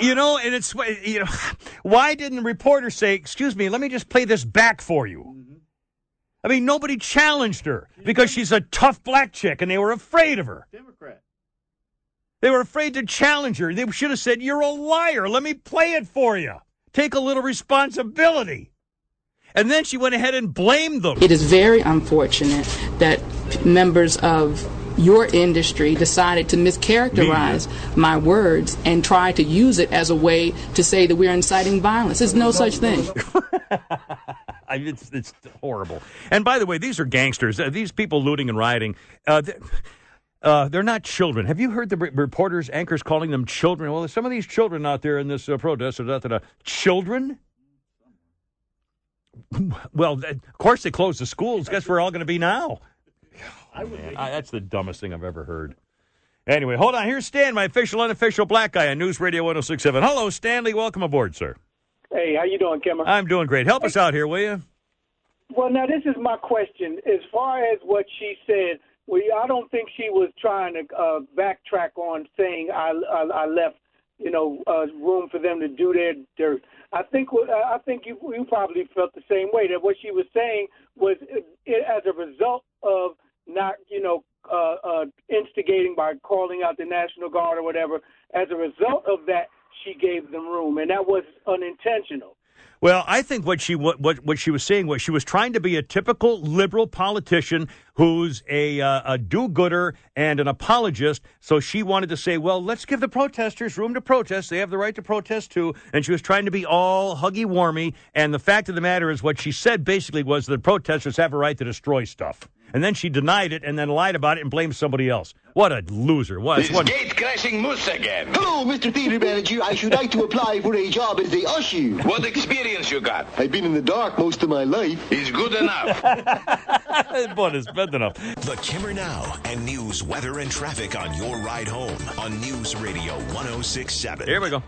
You know, and it's you know, why didn't the reporter say, "Excuse me, let me just play this back for you"? I mean, nobody challenged her because she's a tough black chick, and they were afraid of her. Democrat. They were afraid to challenge her. They should have said, "You're a liar. Let me play it for you. Take a little responsibility." And then she went ahead and blamed them. It is very unfortunate that members of your industry decided to mischaracterize my words and try to use it as a way to say that we're inciting violence. There's no such thing. (laughs) I, it's, it's horrible. And by the way, these are gangsters. Uh, these people looting and rioting. Uh, th- uh, they're not children. Have you heard the reporters, anchors calling them children? Well, some of these children out there in this uh, protest. Da, da, da, da. Children? (laughs) Well, of course they closed the schools. Guess where we're all going to be now? Man, I- that's the dumbest thing I've ever heard. Anyway, hold on. Here's Stan, my official, unofficial black guy on News Radio 1067. Hello, Stanley. Welcome aboard, sir. Hey, how you doing, Kimmer? I'm doing great. Help us out here, will you? Well, now this is my question. As far as what she said, we I don't think she was trying to uh, backtrack on saying I, I I left, you know, uh, room for them to do their dirt. I think what- I think you you probably felt the same way. That what she was saying was uh, it, as a result of not, you know, uh, uh, instigating by calling out the National Guard or whatever. As a result of that, she gave them room, and that was unintentional. Well, I think what she what, what what she was saying was she was trying to be a typical liberal politician who's a uh, a do-gooder and an apologist. So she wanted to say, "Well, let's give the protesters room to protest. They have the right to protest too." And she was trying to be all huggy warmy. And the fact of the matter is, what she said basically was the protesters have a right to destroy stuff. And then she denied it and then lied about it and blamed somebody else. What a loser! What? This what gate crashing moose again. Hello, Mr. Theatre Manager. I should like to apply for a job as a usher. What experience you got? I've been in the dark most of my life. Is good enough. (laughs) but it's bad enough. The Kimmer Now and news, weather, and traffic on your ride home on News Radio 1067. Here we go.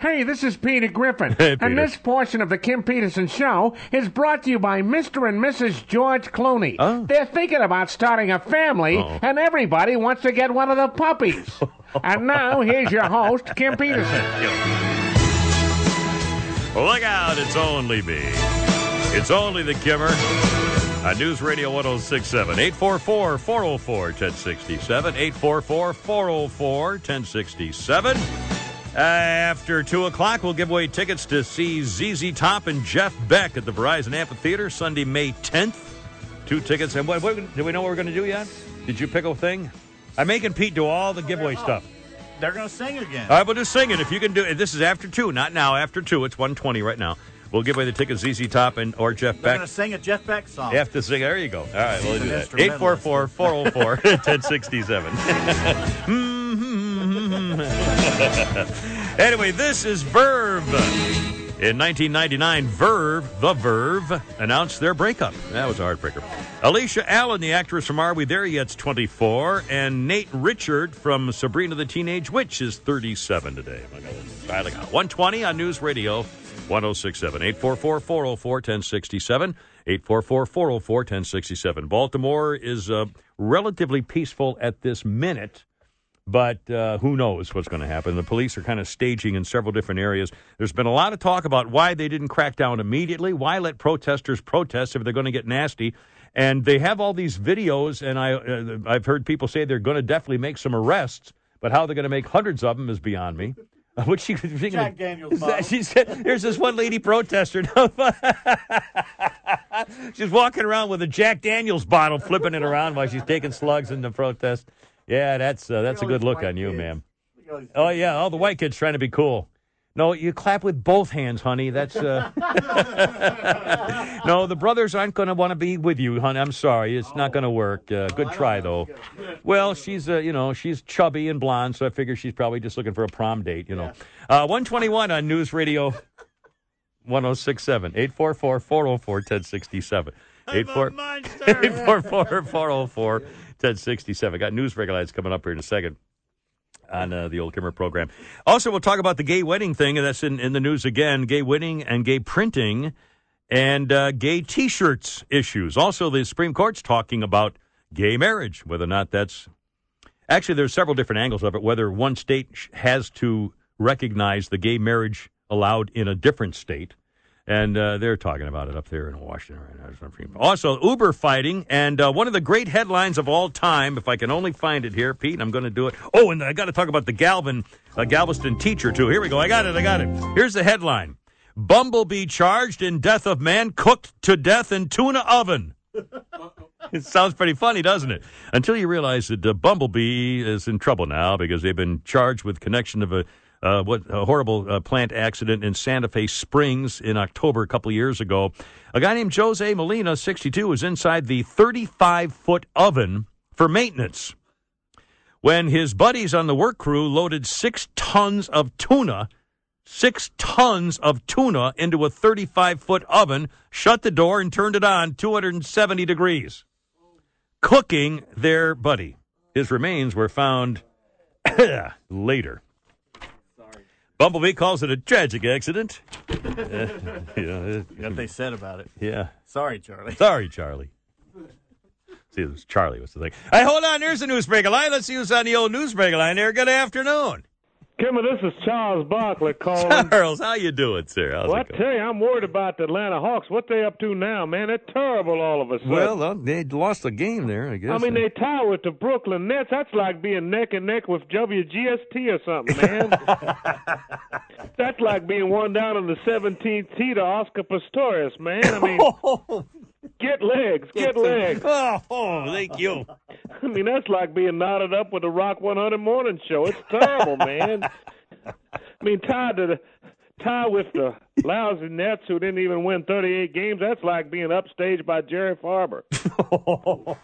Hey, this is Peter Griffin. (laughs) Hey, Peter. And this portion of the Kim Peterson Show is brought to you by Mr. and Mrs. George Clooney. Oh. They're thinking about starting a family, Oh. and everybody wants to get one of the puppies. (laughs) and now, here's your host, Kim Peterson. Look out, it's only me. It's only the Kimmer. On News Radio 1067. 844 404 1067. 844 404 1067. After 2 o'clock, we'll give away tickets to see ZZ Top and Jeff Beck at the Verizon Amphitheater Sunday, May 10th. Two tickets. And what, what do we know what we're going to do yet? Did you pick a thing? I'm making Pete do all the giveaway oh, stuff. They're going to sing again. All right, we'll just sing it. If you can do it. This is after 2, not now. After 2. It's 120 right now. We'll give away the tickets ZZ Top and or Jeff Beck. going to sing a Jeff Beck song. You have to sing. There you go. All right, we'll do that. instrumentalist. 844 404 1067. (laughs) (laughs) (laughs) Anyway, this is Verve. In 1999, Verve, the Verve, announced their breakup. That was a heartbreaker. Aleisha Allen, the actress from Are We There Yet's 24, and Nate Richert from Sabrina the Teenage Witch is 37 today. Dialing out. 120 on News Radio 1067. 844 404 1067. 844 404 1067. Baltimore is uh, relatively peaceful at this minute but uh, who knows what's going to happen. The police are kind of staging in several different areas. There's been a lot of talk about why they didn't crack down immediately. Why let protesters protest if they're going to get nasty? And they have all these videos, and I, uh, I've heard people say they're going to definitely make some arrests, but how they're going to make hundreds of them is beyond me. (laughs) What she, she Jack Daniels bottle. She said, "There's this one lady protester. (laughs) she's walking around with a Jack Daniels bottle, flipping it around while she's taking slugs in the protest. Yeah, that's uh, that's a good look on you, ma'am. Oh yeah, all the white kids trying to be cool. No, you clap with both hands, honey. That's uh... (laughs) no. The brothers aren't going to want to be with you, honey. I'm sorry, it's not going to work. Uh, good try though. Well, she's uh, you know she's chubby and blonde, so I figure she's probably just looking for a prom date. You know, uh, 121 on News Radio (laughs) 1067 844 (laughs) 404 1067. 844 404 1067. Got news regulars coming up here in a second on uh, the old Kimmer program. Also, we'll talk about the gay wedding thing, and that's in, in the news again gay wedding and gay printing and uh, gay t shirts issues. Also, the Supreme Court's talking about gay marriage, whether or not that's. Actually, there's several different angles of it, whether one state has to recognize the gay marriage allowed in a different state. And uh, they're talking about it up there in Washington right now. Also, Uber fighting, and uh, one of the great headlines of all time, if I can only find it here, Pete, I'm going to do it. Oh, and I got to talk about the Galvin, uh, Galveston teacher, too. Here we go. I got it. I got it. Here's the headline Bumblebee charged in death of man cooked to death in tuna oven. (laughs) It sounds pretty funny, doesn't it? Until you realize that uh, Bumblebee is in trouble now because they've been charged with connection of a uh, what a horrible uh, plant accident in Santa Fe Springs in October a couple years ago. A guy named Jose Molina, 62, was inside the 35 foot oven for maintenance when his buddies on the work crew loaded six tons of tuna. Six tons of tuna into a 35 foot oven, shut the door, and turned it on 270 degrees cooking their buddy. His remains were found (coughs) later. Bumblebee calls it a tragic accident. (laughs) Uh, yeah, What they said about it. yeah. Sorry, Charlie. Sorry, Charlie. See, it was Charlie. What's the thing? Hey, hold on. There's the newsbreaker line. Let's see who's uh, on the old newsbreaker line there. Good afternoon. Kimmer, this is Charles Barkley calling. Charles, how you doing, sir? How's well, I it going? tell you, I'm worried about the Atlanta Hawks. What they up to now, man? They're terrible all of a sudden. Well, uh, they lost a game there, I guess. I mean, they tie with the Brooklyn Nets. That's like being neck and neck with WGST or something, man. (laughs) That's like being one down on the 17th tee to Oscar Pistorius, man. I mean, (laughs) get legs, get legs. Oh, (laughs) oh, thank you. I mean, that's like being knotted up with the Rock 100 morning show. It's terrible, man. I mean, tied to the tie with the lousy Nets who didn't even win 38 games. That's like being upstaged by Jerry Farber. (laughs)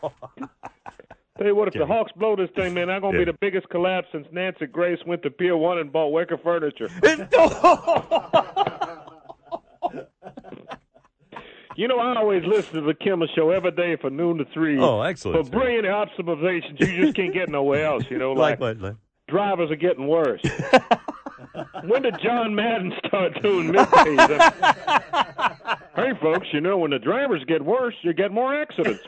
Tell you what, if the Hawks blow this thing, man, that's gonna be the biggest collapse since Nancy Grace went to Pier One and bought Wicker furniture. (laughs) You know, I always listen to the Kimmer Show every day from noon to three. Oh, excellent, For brilliant observations, you just can't get nowhere else. You know, (laughs) Like like? Like- drivers are getting worse. (laughs) when did John Madden start doing middays? (laughs) hey, folks, you know when the drivers get worse, you get more accidents.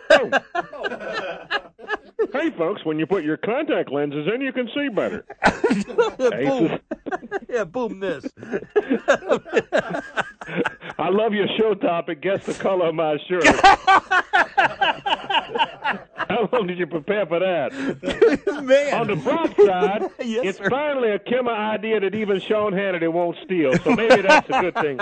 Hey, folks, when you put your contact lenses in, you can see better. (laughs) boom. (laughs) yeah, boom this. (laughs) I love your show topic. Guess the color of my shirt. How long did you prepare for that? Man. On the bright side, Yes, it's sir. finally a Kimmer idea that even Sean Hannity won't steal. So maybe that's a good thing.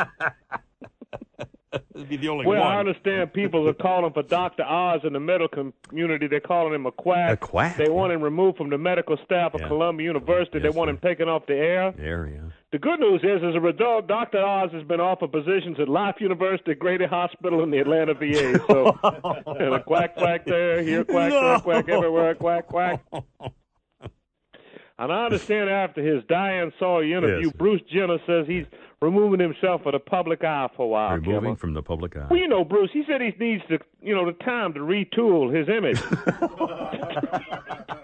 It'd (laughs) be the only well, I understand people are calling for Dr. Oz in the medical community. They're calling him a quack. A quack? They want him removed from the medical staff of Columbia University. they want him taken off the air. Area. The good news is, as a result, Dr. Oz has been offered positions at Life University, Grady Hospital, and the Atlanta VA. So, (laughs) and a quack, quack there, here, quack, quack, quack, everywhere, quack, quack. (laughs) And I understand after his Diane Sawyer interview, Yes. Bruce Jenner says he's removing himself from the public eye for a while. Removing Kimmer. from the public eye. Well, you know, Bruce, he said he needs to, you know, the time to retool his image. (laughs)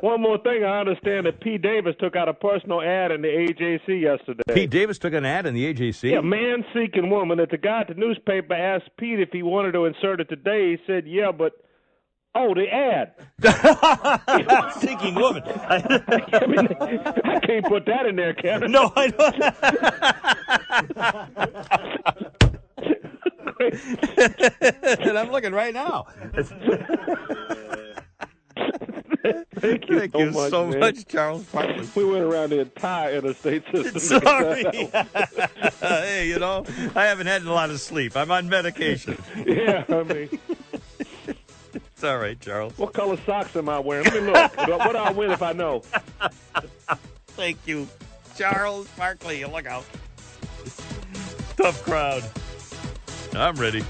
(laughs) One more thing, I understand that Pete Davis took out a personal ad in the AJC yesterday. Pete Davis took an ad in the AJC. Yeah, man seeking woman. That the guy at the newspaper asked Pete if he wanted to insert it today. He said, "Yeah, but oh, the ad." (laughs) seeking woman. (laughs) I mean, I can't put that in there, Kevin. No, I don't. (laughs) and I'm looking right now. Thank you Thank so you much, so much, Charles Barkley. We went around the entire interstate system. Sorry. get that out. hey, you know, I haven't had a lot of sleep. I'm on medication. yeah, I mean, It's all right, Charles. what color socks am I wearing? Let me look. (laughs) what do I win if I know? Thank you, Charles Barkley. Look out. Tough crowd. I'm ready.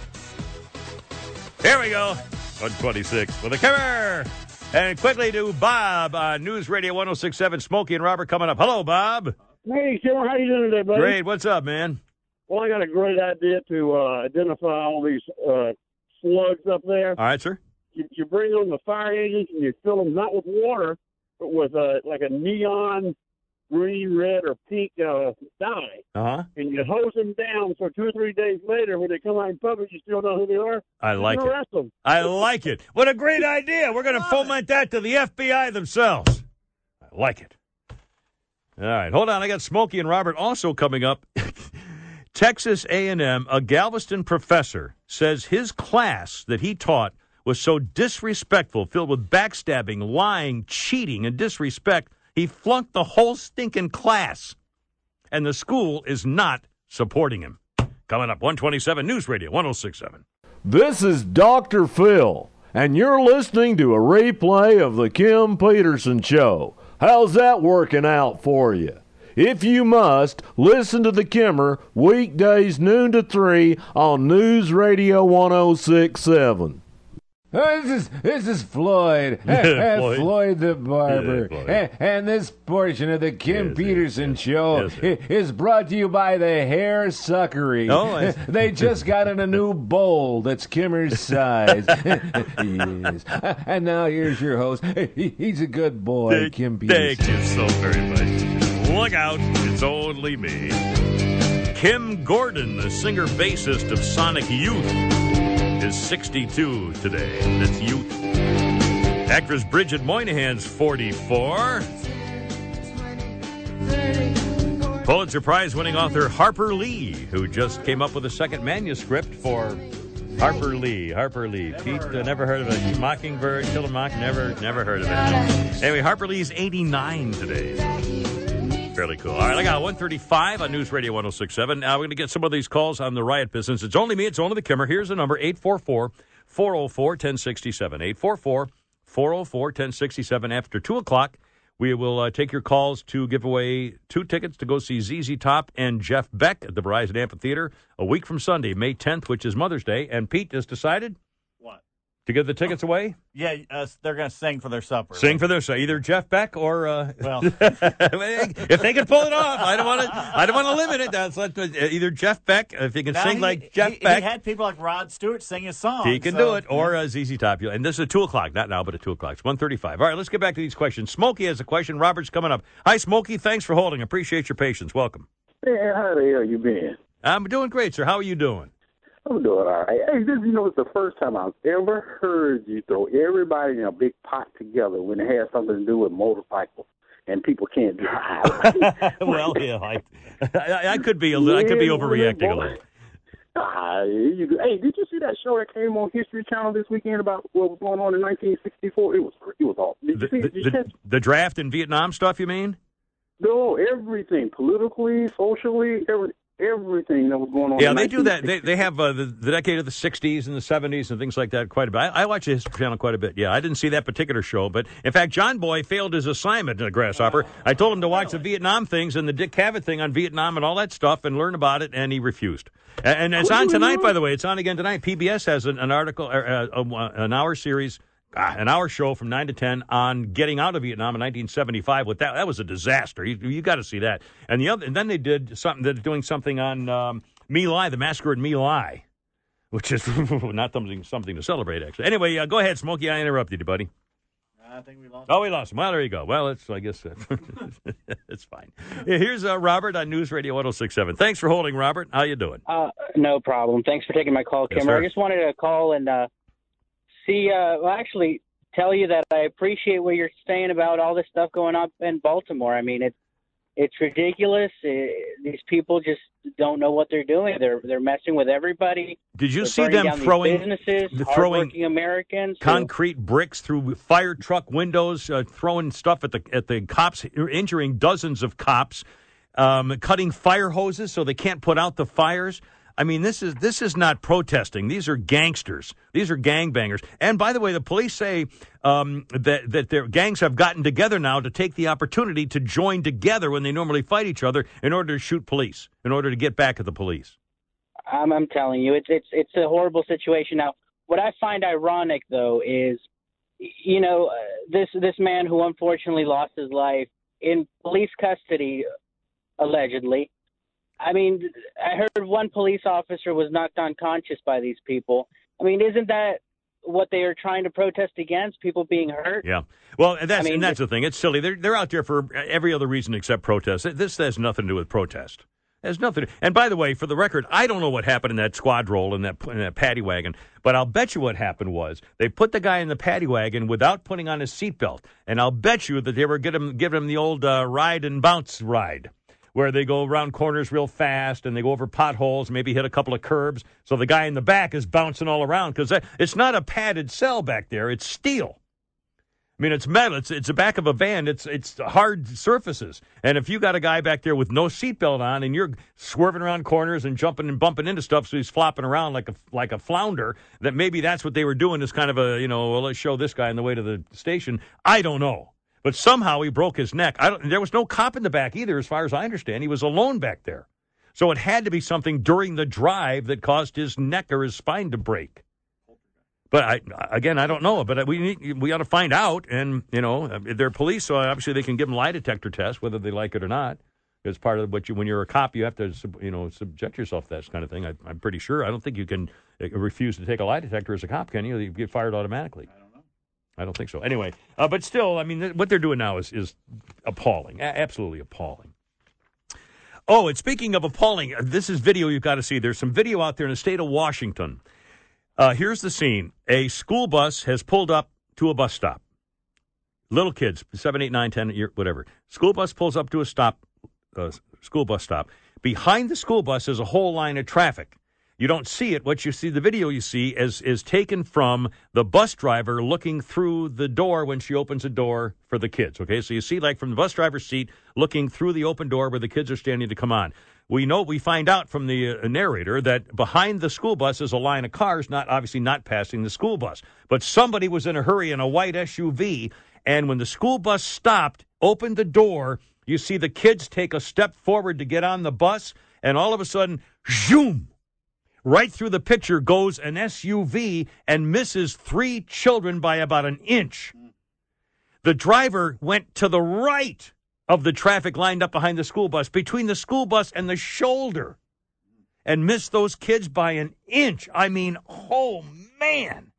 Here we go. 126 with a camera. And quickly to Bob on News Radio 1067, Smokey and Robert coming up. Hello, Bob. Hey, Kimmer, how you doing today, buddy? Great. What's up, man? Well, I got a great idea to uh, identify all these uh, slugs up there. All right, sir. You, you bring on the fire agents and you fill them not with water, but with uh, like a neon green, red, or pink uh, dye. Uh huh. And you hose them down so two or three days later, when they come out in public, you still know who they are. I like it. them. I like it. What a great idea. We're going to foment that to the FBI themselves. I like it. All right, hold on. I got Smokey and Robert also coming up. (laughs) Texas A&M, a Galveston professor, says his class that he taught was so disrespectful, filled with backstabbing, lying, cheating, and disrespect, he flunked the whole stinking class. And the school is not supporting him. Coming up, 127 News Radio, 1067. This is Dr. Phil, and you're listening to a replay of The Kim Peterson Show. How's that working out for you? If you must, listen to The Kimmer weekdays noon to 3 on News Radio 1067. Oh, this is this is Floyd, (laughs) Floyd. Floyd. the barber, Yeah, Floyd. and, and this portion of the Kim Peterson Show Yes, is brought to you by the Hair Suckery. Oh, (laughs) they just got in a new (laughs) bowl that's Kimmer's size. yes, and now here's your host. He's a good boy, Thank- Kim Peterson. Thank you so very much. Look out, it's only me. Kim Gordon, the singer bassist of Sonic Youth, is 62 today. That's youth. Actress Bridget Moynahan's 44. Pulitzer Prize winning author Harper Lee, who just came up with a second manuscript for Harper Lee. Harper Lee. Pete, uh, never heard of it. Mockingbird, Kill a Mock, never, never heard of it. Anyway, Harper Lee's 89 today. Fairly cool. All right, I got 135 on News Radio 1067. Now we're going to get some of these calls on the riot business. It's only me, it's only the Kimmer. Here's the number 844 404 1067. 844 404 1067. After 2 o'clock, we will uh, take your calls to give away two tickets to go see ZZ Top and Jeff Beck at the Verizon Amphitheater a week from Sunday, May 10th, which is Mother's Day. And Pete has decided? To give the tickets away. Yeah, uh, they're going to sing for their supper. Sing for their supper. either Jeff Beck or uh, Well. (laughs) if they can pull it off, I don't want to. I don't want to limit it. That's let, uh, either Jeff Beck if he can Now, sing he- like Jeff he, Beck. He had people like Rod Stewart sing his song. He can do it, or uh, ZZ Top. And this is at 2 o'clock, not now, but at 2 o'clock. It's 135. All right, let's get back to these questions. Smokey has a question. Robert's coming up. Hi, Smokey. Thanks for holding. Appreciate your patience. Welcome. Hey, how the hell you been? I'm doing great, sir. How are you doing? I'm doing all right. Hey, this you know it's the first time I've ever heard you throw everybody in a big pot together when it has something to do with motorcycles and people can't drive. (laughs) well, yeah, I, I, I could be a little, I could be overreacting a little. Ah, you, hey, did you see that show that came on History Channel this weekend about what was going on in 1964? It was it was awesome. Did you see? Did you the, catch the draft in Vietnam stuff, you mean? No, everything politically, socially, every, everything that was going on. Yeah, they do that. They, they have uh, the, the decade of the 60s and the 70s and things like that quite a bit. I, I watch the History Channel quite a bit. Yeah, I didn't see that particular show. But in fact, John Boy failed his assignment in a grasshopper. I told him to watch the Vietnam things and the Dick Cavett thing on Vietnam and all that stuff and learn about it, and he refused. And, and it's on tonight, by the way. It's on again tonight. PBS has an, an article, uh, uh, an hour series. Ah, An hour show from nine to ten on getting out of Vietnam in 1975. With that, that was a disaster. You, you got to see that. And the other, and then they did something. They're doing something on um, My Lai, the massacre at My Lai, which is (laughs) not something something to celebrate. Actually, anyway, uh, go ahead, Smokey. I interrupted you, buddy. I think we lost. Oh, we lost him. Well, there you go. Well, it's I guess uh, (laughs) it's fine. Here's uh, Robert on News Radio 1067. Thanks for holding, Robert. How you doing? Uh, no problem. Thanks for taking my call, Yes, Kimmer. sir. I just wanted to call and uh, see, uh, well, actually, tell you that I appreciate what you're saying about all this stuff going on in Baltimore. I mean, it's it's ridiculous. Uh these people just don't know what they're doing. They're they're messing with everybody. Did you They're see them throwing businesses, the throwing Americans? who- concrete bricks through fire truck windows, uh, throwing stuff at the at the cops, injuring dozens of cops, um, cutting fire hoses so they can't put out the fires. I mean, this is this is not protesting. These are gangsters. These are gangbangers. And by the way, the police say um, that that their gangs have gotten together now to take the opportunity to join together when they normally fight each other in order to shoot police, in order to get back at the police. I'm, I'm telling you, it's it's it's a horrible situation. Now, what I find ironic though is, you know, uh, this this man who unfortunately lost his life in police custody, allegedly. I mean, I heard one police officer was knocked unconscious by these people. I mean, isn't that what they are trying to protest against? People being hurt. Yeah. Well, and that's I mean, and that's the thing. It's silly. They're they're out there for every other reason except protest. This has nothing to do with protest. It has nothing. To, and by the way, for the record, I don't know what happened in that squad roll in that in that paddy wagon, but I'll bet you what happened was they put the guy in the paddy wagon without putting on his seatbelt, and I'll bet you that they were giving him, giving him the old uh, ride and bounce ride. Where they go around corners real fast and they go over potholes, maybe hit a couple of curbs. So the guy in the back is bouncing all around because it's not a padded cell back there; it's steel. I mean, it's metal. It's it's the back of a van. It's it's hard surfaces. And if you got a guy back there with no seatbelt on and you're swerving around corners and jumping and bumping into stuff, so he's flopping around like a like a flounder, that maybe that's what they were doing. Is kind of a you know, well, let's show this guy on the way to the station. I don't know, but somehow he broke his neck. There was no cop in the back either, as far as I understand. He was alone back there, so it had to be something during the drive that caused his neck or his spine to break. But I, again, I don't know. But we need, we ought to find out. And you know, they're police, so obviously they can give them lie detector tests, whether they like it or not. It's part of what you. When you're a cop, you have to, you know, subject yourself to that kind of thing. I, I'm pretty sure. I don't think you can uh, refuse to take a lie detector as a cop, can you? You get fired automatically. I don't think so. Anyway, uh, but still, I mean, th- what they're doing now is is appalling, a- absolutely appalling. Oh, and speaking of appalling, uh, this is video you've got to see. There's some video out there in the state of Washington. Uh, here's the scene: a school bus has pulled up to a bus stop. Little kids, seven, eight, nine, ten, year, whatever. School bus pulls up to a stop, uh, school bus stop. Behind the school bus is a whole line of traffic. You don't see it. What you see, the video you see, is is taken from the bus driver looking through the door when she opens the door for the kids. Okay, so you see like from the bus driver's seat looking through the open door where the kids are standing to come on. We know we find out from the uh, narrator that behind the school bus is a line of cars, not obviously not passing the school bus, but somebody was in a hurry in a white SUV, and when the school bus stopped, opened the door, you see the kids take a step forward to get on the bus, and all of a sudden, zoom! Right through the picture goes an SUV and misses three children by about an inch. The driver went to the right of the traffic lined up behind the school bus, between the school bus and the shoulder, and missed those kids by an inch. I mean, oh man.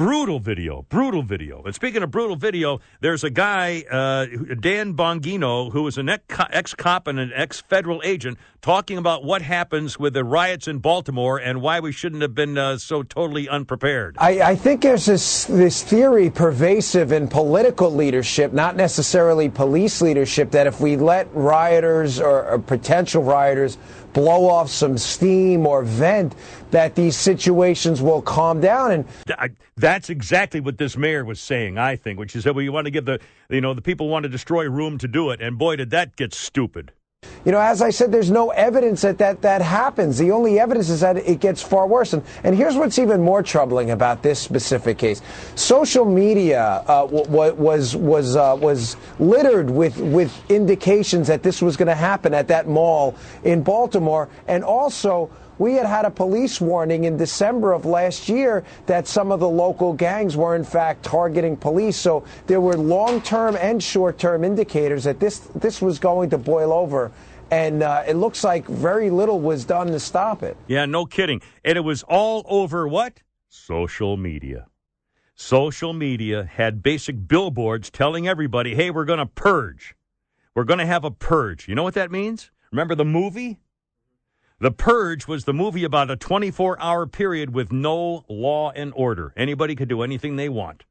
Brutal video, brutal video. And speaking of brutal video, there's a guy, uh, Dan Bongino, who is an ex cop and an ex federal agent, talking about what happens with the riots in Baltimore and why we shouldn't have been uh, so totally unprepared. I, I think there's this, this theory pervasive in political leadership, not necessarily police leadership, that if we let rioters or, or potential rioters blow off some steam or vent, that these situations will calm down. And that's exactly what this mayor was saying, I think, which is that we want to give the, you know, the people want to destroy room to do it. And boy, did that get stupid. You know, as I said, there's no evidence that that, that happens. The only evidence is that it gets far worse. And, and here's what's even more troubling about this specific case: social media uh, w- was was uh, was littered with with indications that this was going to happen at that mall in Baltimore, and also we had had a police warning in December of last year that some of the local gangs were in fact targeting police. So there were long-term and short-term indicators that this this was going to boil over. And uh, it looks like very little was done to stop it. Yeah, no kidding. And it was all over what? Social media. Social media had basic billboards telling everybody, hey, we're going to purge. We're going to have a purge. You know what that means? Remember the movie? The Purge was the movie about a 24 hour period with no law and order. Anybody could do anything they want.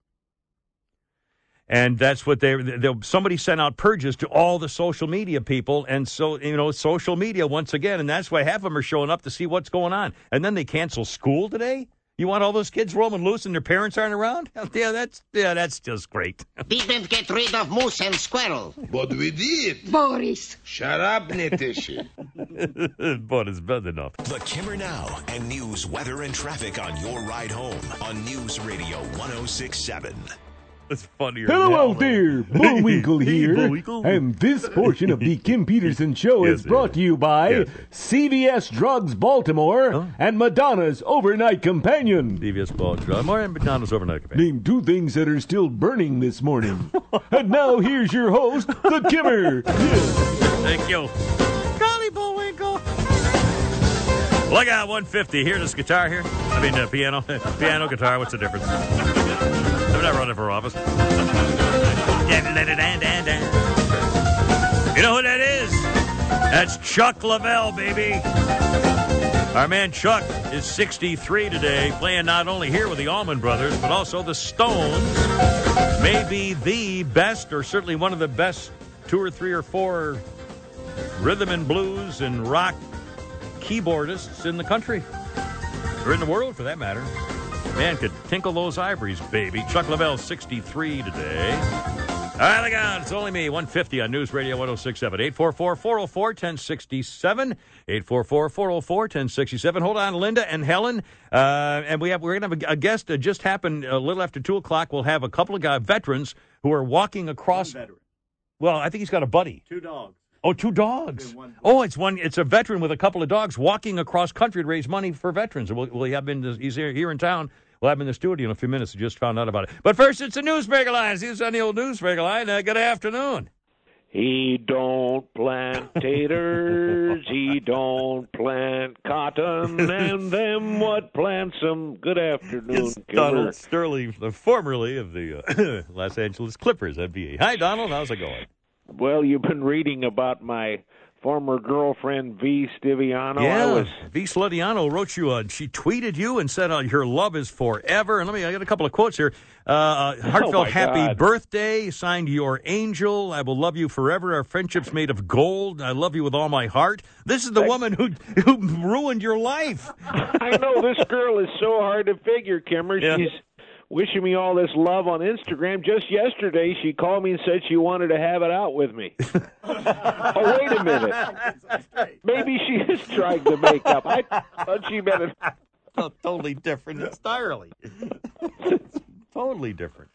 And that's what they, they somebody sent out purges to all the social media people. And so, you know, social media once again. And that's why half of them are showing up to see what's going on. And then they cancel school today? You want all those kids roaming loose and their parents aren't around? (laughs) Yeah, that's yeah, that's just great. Didn't get rid of moose and squirrel. But we did. Boris. Shut up, Natasha. (laughs) but it's bad enough. The Kimmer Now and news, weather, and traffic on your ride home on News Radio 1067. It's funnier. Hello now, out there, (laughs) Bullwinkle Hey, here. Bullwinkle. And this portion of the (laughs) Kim Peterson Show Yes, is brought to you by Yes. CVS Drugs Baltimore and Madonna's Overnight Companion. CVS Baltimore. And McDonald's overnight companion. Name two things that are still burning this morning. (laughs) and now here's your host, the Kimmer. Thank you. Golly Bullwinkle. Look out, 150. Hear this guitar here? I mean, uh, piano. piano, guitar, what's the difference? I'm not running for office. You know who that is? That's Chuck Leavell, baby. Our man Chuck is 63 today, playing not only here with the Allman Brothers, but also the Stones. Maybe the best, or certainly one of the best, two or three or four rhythm and blues and rock keyboardists in the country, or in the world for that matter. Man could tinkle those ivories, baby. Chuck Leavell, 63 today. All right, look out. It's only me, 150 on News Radio 1067. 844 404 1067. 844 404 1067. Hold on, Linda and Helen. Uh, and we have, we're going to have a, a guest that just happened a little after 2 o'clock. We'll have a couple of guy, veterans who are walking across. Well, I think he's got a buddy. Two dogs. Oh, two dogs. Oh, it's one. It's a veteran with a couple of dogs walking across country to raise money for veterans. We'll, we'll have him. He's here, here in town. We'll him in the studio in a few minutes. We just found out about it. But first, it's a newsmaker line. Who's on the old newsmaker line. Uh, good afternoon. He don't plant (laughs) taters, he don't plant cotton, (laughs) and them what plants them. Good afternoon, It's. Donald Sterling, formerly of the uh, (clears throat) Los Angeles Clippers NBA. Hi, Donald. How's it going? Well, you've been reading about my former girlfriend V. Stiviano. I Yeah, was V. Stiviano wrote you. Uh, she tweeted you and said, uh, "Your love is forever." And let me. I got a couple of quotes here. Uh, uh, heartfelt Oh, happy God. birthday. Signed your angel. I will love you forever. Our friendship's made of gold. I love you with all my heart. This is the woman who who ruined your life. (laughs) I know this girl is so hard to figure, Kimmer. Yeah. She's wishing me all this love on Instagram. Just yesterday, she called me and said she wanted to have it out with me. (laughs) oh, wait a minute. Maybe she is trying to make up. I thought she meant it. Oh, totally different entirely. (laughs) totally different.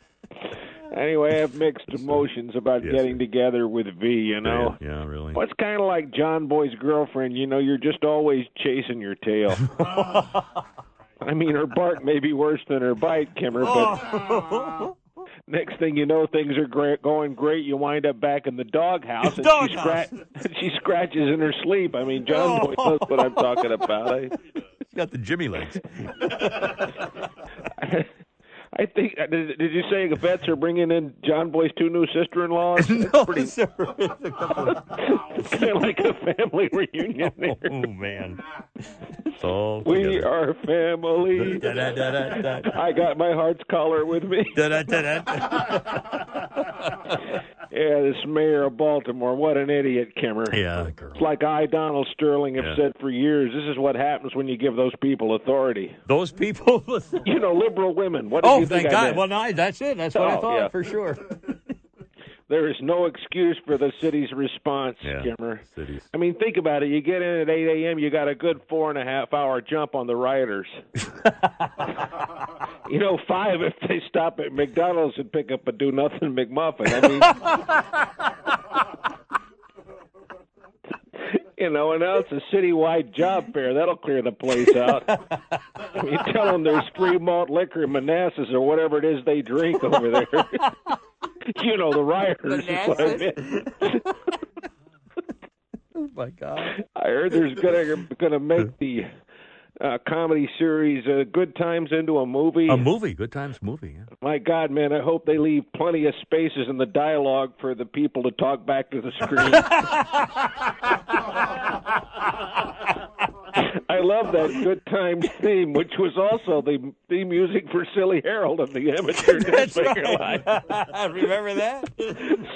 Anyway, I have mixed emotions about Yes, getting together with V, you know. Yeah, yeah, really. Well, it's kind of like John Boy's girlfriend. You know, you're just always chasing your tail. (laughs) I mean, her bark may be worse than her bite, Kimmer, but oh. (laughs) next thing you know, things are great, going great. You wind up back in the doghouse, and she, Doghouse. (laughs) scra- she scratches in her sleep. I mean, John oh. Boy knows what I'm talking about. I, She's got the Jimmy legs. (laughs) I think. uh, Did, did you say the vets are bringing in John Boy's two new sister-in-laws? (laughs) no, pretty, (laughs) it's (laughs) kind of like a family reunion. There. Oh man, it's all We together. are family. Da-da-da-da-da. I got my heart's collar with me. Yeah, this mayor of Baltimore, what an idiot, Kimmer. Yeah, It's like I, Donald Sterling, have Yeah. said for years. This is what happens when you give those people authority. Those people. You know, liberal women. What did oh, you thank I God. meant? Well, no, that's it. That's what I Oh, thought yeah. for sure. (laughs) There is no excuse for the city's response, Yeah. Kimmer. Cities. I mean, think about it. You get in at 8 a.m., you got a good four and a half hour jump on the rioters. (laughs) you know, five if they stop at McDonald's and pick up a do nothing (laughs) McMuffin. I mean, you know, announce a citywide job fair. That'll clear the place out. (laughs) you tell them there's free malt liquor, in Manassas, or whatever it is they drink over there. (laughs) you know, the rioters. is what I meant. (laughs) oh my God. I heard there's gonna gonna make the uh, comedy series uh, Good Times into a movie. A movie, Good Times movie. Yeah. My God, man! I hope they leave plenty of spaces in the dialogue for the people to talk back to the screen. (laughs) (laughs) (laughs) I love that Good Times theme, which was also the theme music for Silly Harold of the Amateur (laughs) That's right. Line. (laughs) Remember that?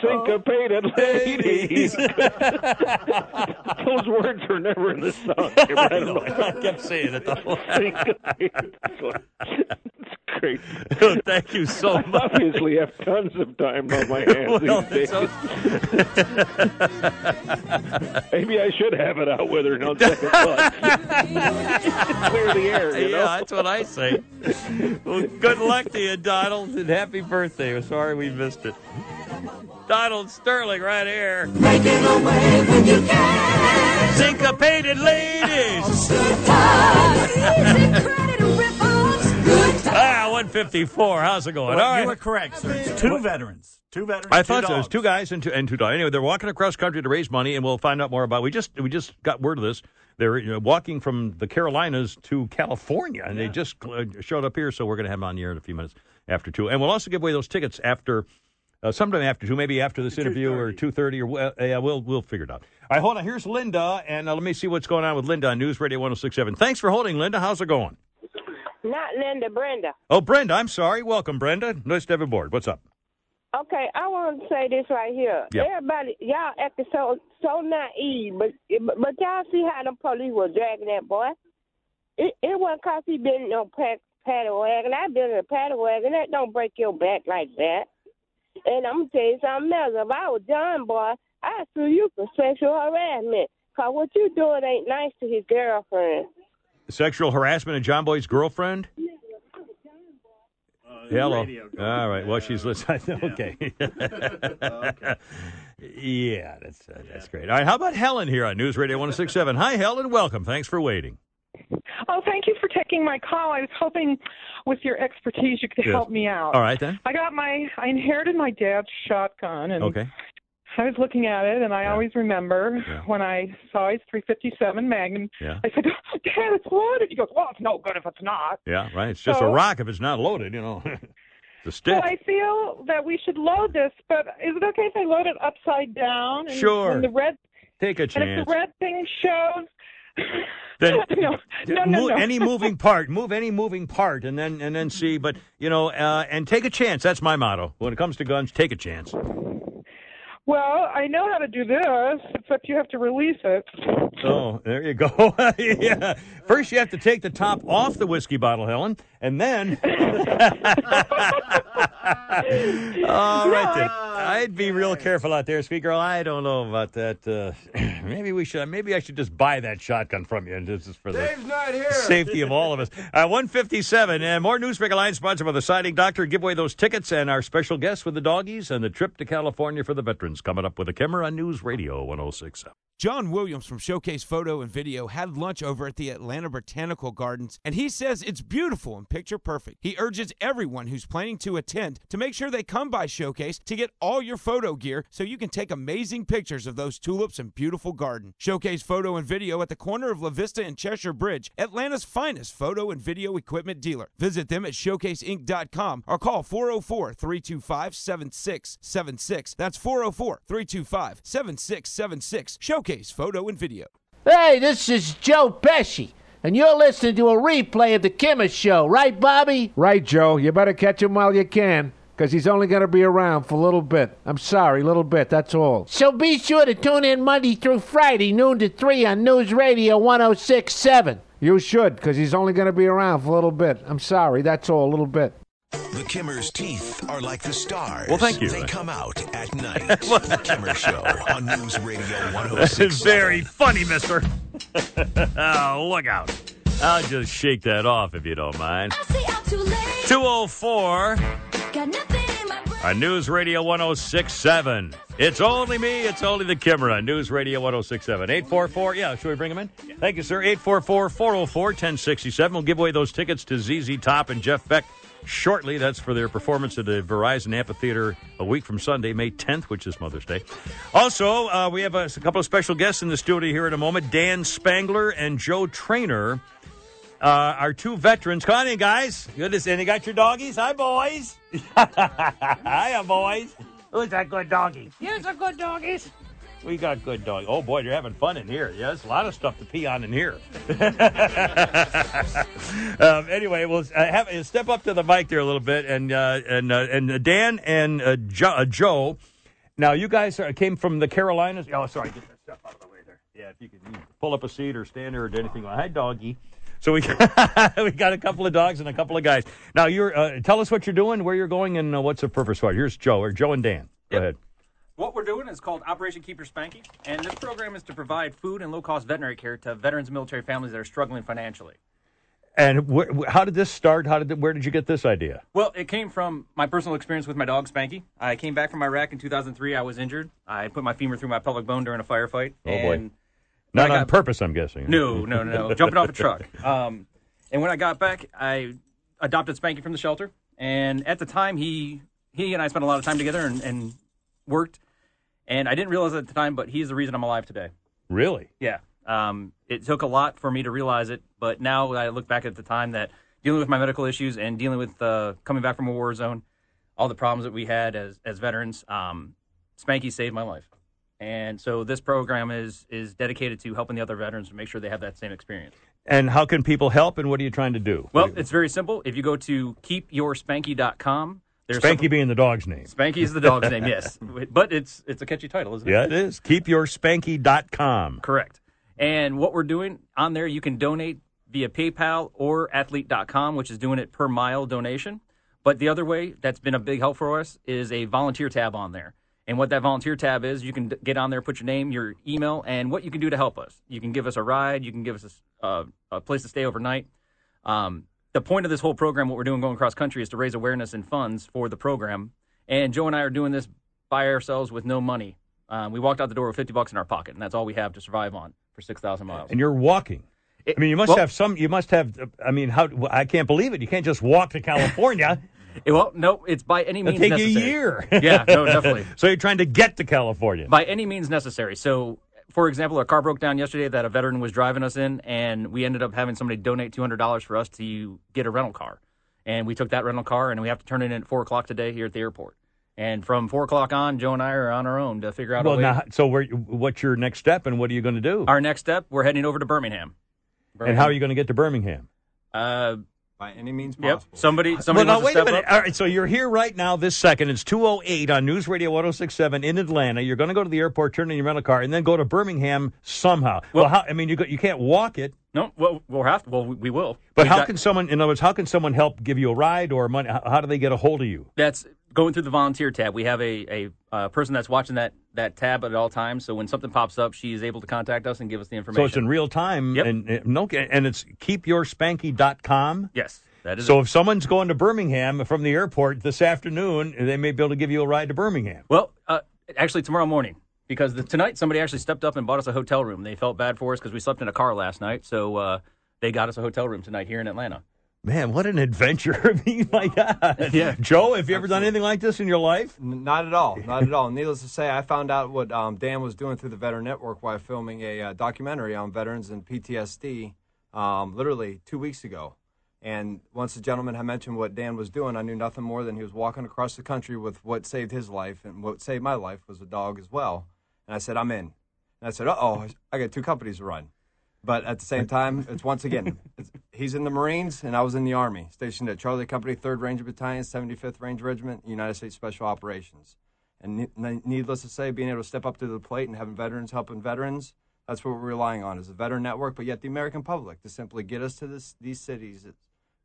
Syncopated oh, ladies. Those words were never in the song. I know. I kept saying it. Though. Syncopated. It's great. (laughs) Oh, thank you so I much. obviously have tons of time on my (laughs) hands Well, these days. it's (laughs) Maybe I should have it out with her on second thought. Clear the air, you know? Yeah, that's what I say. well, good luck to you, Donald, and happy birthday. We're sorry we missed it. Donald Sterling right here. Making a way when you can. Syncopated ladies. Ah, 154. How's it going? Well, All right. you were correct, sir. It's two veterans. Two veterans. I two thought so. It was two guys and two and two dogs. Anyway, they're walking across country to raise money, and we'll find out more about. We just we just got word of this. They're you know, walking from the Carolinas to California, and they just uh, showed up here. So we're going to have them on the air in a few minutes after two, and we'll also give away those tickets after. Uh, sometime after two, maybe after this interview or two thirty, or uh, yeah, we'll we'll figure it out. All right, hold on. Here's Linda, and uh, let me see what's going on with Linda on News Radio 106.7. Thanks for holding, Linda. How's it going? Not Linda, Brenda. Oh, Brenda, I'm sorry. Welcome, Brenda. Nice to have you aboard. What's up? Okay, I want to say this right here. Yep. Everybody, y'all acting so so naive, but but y'all see how the police were dragging that boy. It it wasn't cause he been in no pack, paddy wagon. I've been in a paddy wagon. That don't break your back like that. And I'm gonna tell you something else. If I was John boy, I'd sue you for sexual harassment. Cause what you doing ain't nice to his girlfriend. Sexual harassment of John Boy's girlfriend? Hello. All right. Well, she's listening. (laughs) (laughs) Okay. yeah, that's uh, that's great. All right. How about Helen here on News Radio 1067? Hi, Helen. Welcome. Thanks for waiting. Oh, thank you for taking my call. I was hoping with your expertise you could Yes. help me out. All right, then. I got my I inherited my dad's shotgun and Okay. I was looking at it and I always remember when I saw his 357 Magnum. Yeah. I said, "Dad, it's loaded." He goes, "Well, it's no good if it's not." Yeah, right. It's just a rock if it's not loaded, you know. (laughs) it's a stick. Well, I feel that we should load this, but is it okay if I load it upside down? And Sure. When the red Take a chance. And if the red thing shows, (laughs) Then (laughs) no, no, no, no. any moving part, move any moving part, and then and then see. But you know, uh, and take a chance. That's my motto when it comes to guns. Take a chance. Well, I know how to do this, except you have to release it. Oh, there you go. (laughs) yeah. First, you have to take the top off the whiskey bottle, Helen, and then. (laughs) (laughs) All right, then. I'd be real careful out there, Squeak Girl. I don't know about that. Uh, (clears throat) maybe we should. Maybe I should just buy that shotgun from you, and this is for the Dave's not here. safety of all of us. Uh, 157, and more Newsbreak Alliance sponsored by the Siding Doctor. Give away those tickets and our special guests with the doggies and the trip to California for the veterans coming up with a camera on News Radio 1067. John Williams from Showcase Photo and Video had lunch over at the Atlanta Botanical Gardens, and he says it's beautiful and picture perfect. He urges everyone who's planning to attend to make sure they come by Showcase to get all your photo gear so you can take amazing pictures of those tulips and beautiful garden. Showcase Photo and Video at the corner of La Vista and Cheshire Bridge, Atlanta's finest photo and video equipment dealer. Visit them at showcaseinc.com or call 404 325 7676. That's 404 325 7676. Showcase Photo and Video. Hey, this is Joe Pesci, and you're listening to a replay of the Kimmer Show, right, Bobby? Right, Joe. You better catch him while you can, because he's only going to be around for a little bit. I'm sorry, a little bit, that's all. So be sure to tune in Monday through Friday, noon to 3 on News Radio 1067. You should, because he's only going to be around for a little bit. I'm sorry, that's all, a little bit. The Kimmer's teeth are like the stars. Well, thank you. They come out at (laughs) night. the Kimmer Show on News Radio (laughs) This is 106. very funny, mister. (laughs) oh, look out. I'll just shake that off if you don't mind. 204 on News Radio 1067. It's only me, it's only the Kimera. News Radio 1067. 844, yeah, should we bring him in? Thank you, sir. 844 404 1067. We'll give away those tickets to ZZ Top and Jeff Beck shortly. That's for their performance at the Verizon Amphitheater a week from Sunday, May 10th, which is Mother's Day. Also, uh, we have a, a couple of special guests in the studio here in a moment Dan Spangler and Joe Trainer. Uh, our two veterans. Come on in, guys. Good to see And you got your doggies? Hi, boys. (laughs) Hiya, boys. Who's that good doggy? Here's a good doggies. We got good dog. Oh boy, you're having fun in here. Yeah, there's a lot of stuff to pee on in here. (laughs) um, anyway, we'll uh, have uh, step up to the mic there a little bit, and uh, and uh, and uh, Dan and uh, jo- uh, Joe. Now, you guys are, came from the Carolinas. Oh, sorry, get that stuff out of the way there. Yeah, if you could you pull up a seat or stand there or do anything. Hi, doggy. So we (laughs) we got a couple of dogs and a couple of guys. Now, you're uh, tell us what you're doing, where you're going, and uh, what's the purpose for it. Here's Joe or Joe and Dan. Go ahead. What we're doing is called Operation Keep Your Spanky, and this program is to provide food and low-cost veterinary care to veterans and military families that are struggling financially. And wh- wh- how did this start? How did where did you get this idea? Well, it came from my personal experience with my dog Spanky. I came back from Iraq in 2003. I was injured. I put my femur through my pelvic bone during a firefight. Oh, boy. and Not on got- purpose, I'm guessing. No, no, no, no. Jumping off a truck. (laughs) Um, and when I got back, I adopted Spanky from the shelter. And at the time, he he and I spent a lot of time together and, and worked. And I didn't realize it at the time, but he's the reason I'm alive today. Really? Yeah. Um, it took a lot for me to realize it, but now I look back at the time that dealing with my medical issues and dealing with uh, coming back from a war zone, all the problems that we had as as veterans, um, Spanky saved my life. And so this program is is dedicated to helping the other veterans to make sure they have that same experience. And how can people help? And what are you trying to do? Well, it's very simple. If you go to keepyourspanky.com, there's Spanky some- being the dog's name. Spanky is the dog's name, yes. (laughs) But it's it's a catchy title, isn't it? Yeah, it is. KeepYourSpanky.com. Correct. And what we're doing on there, you can donate via PayPal or athlete.com, which is doing it per mile donation. But the other way that's been a big help for us is a volunteer tab on there. And what that volunteer tab is, you can get on there, put your name, your email, and what you can do to help us. You can give us a ride, you can give us a uh, a place to stay overnight. Um, the point of this whole program, what we're doing going across country, is to raise awareness and funds for the program. And Joe and I are doing this by ourselves with no money. Um, we walked out the door with 50 bucks in our pocket, and that's all we have to survive on for 6,000 miles. And you're walking. I mean, you must well- have some. You must have. I mean, how? I can't believe it. You can't just walk to California. (laughs) It, well, no, it's by any It'll means take necessary. a year. Yeah, no, definitely. (laughs) so you're trying to get to California. By any means necessary. So, for example, a car broke down yesterday that a veteran was driving us in, and we ended up having somebody donate $200 for us to get a rental car. And we took that rental car, and we have to turn it in at 4 o'clock today here at the airport. And from four o'clock on, Joe and I are on our own to figure out. a Well, now, so where, what's your next step, and what are you going to do? our next step, we're heading over to Birmingham. and how are you going to get to Birmingham? Uh, By any means yep. possible. Somebody, somebody well, now, wait a minute. up. All right, so you're here right now this second. It's 208 on News Radio 1067 in Atlanta. You're going to go to the airport, turn in your rental car, and then go to Birmingham somehow. Well, how, I mean, you, go, you can't walk it. No, well, we'll have to. Well, we, we will. But We've how got- can someone, in other words, how can someone help give you a ride or money? How, how do they get a hold of you? That's going through the volunteer tab. We have a, a uh, person that's watching that, that tab at all times. So when something pops up, she is able to contact us and give us the information. So it's in real time, Yep. and and no, and it's keepyourspanky.com. Yes, that is. So it. if someone's going to Birmingham from the airport this afternoon, they may be able to give you a ride to Birmingham. Well, uh, actually, tomorrow morning, because the, tonight somebody actually stepped up and bought us a hotel room. They felt bad for us because we slept in a car last night, so uh, they got us a hotel room tonight here in Atlanta. Man, what an adventure! (laughs) I mean, my God. (laughs) Yeah. Joe, have you ever done anything like this in your life? N- Not at all. Not at all. Needless to say, I found out what um, Dan was doing through the Veteran Network while filming a uh, documentary on veterans and PTSD um, literally two weeks ago. And once the gentleman had mentioned what Dan was doing, I knew nothing more than he was walking across the country with what saved his life, and what saved my life was a dog as well. And I said, I'm in. And I said, uh oh, I got two companies to run. But at the same time, it's once again, (laughs) it's, he's in the Marines and I was in the Army, stationed at Charlie Company, 3rd Ranger Battalion, 75th Ranger Regiment, United States Special Operations. And ne- ne- needless to say, being able to step up to the plate and having veterans helping veterans, that's what we're relying on is a veteran network, but yet the American public to simply get us to this, these cities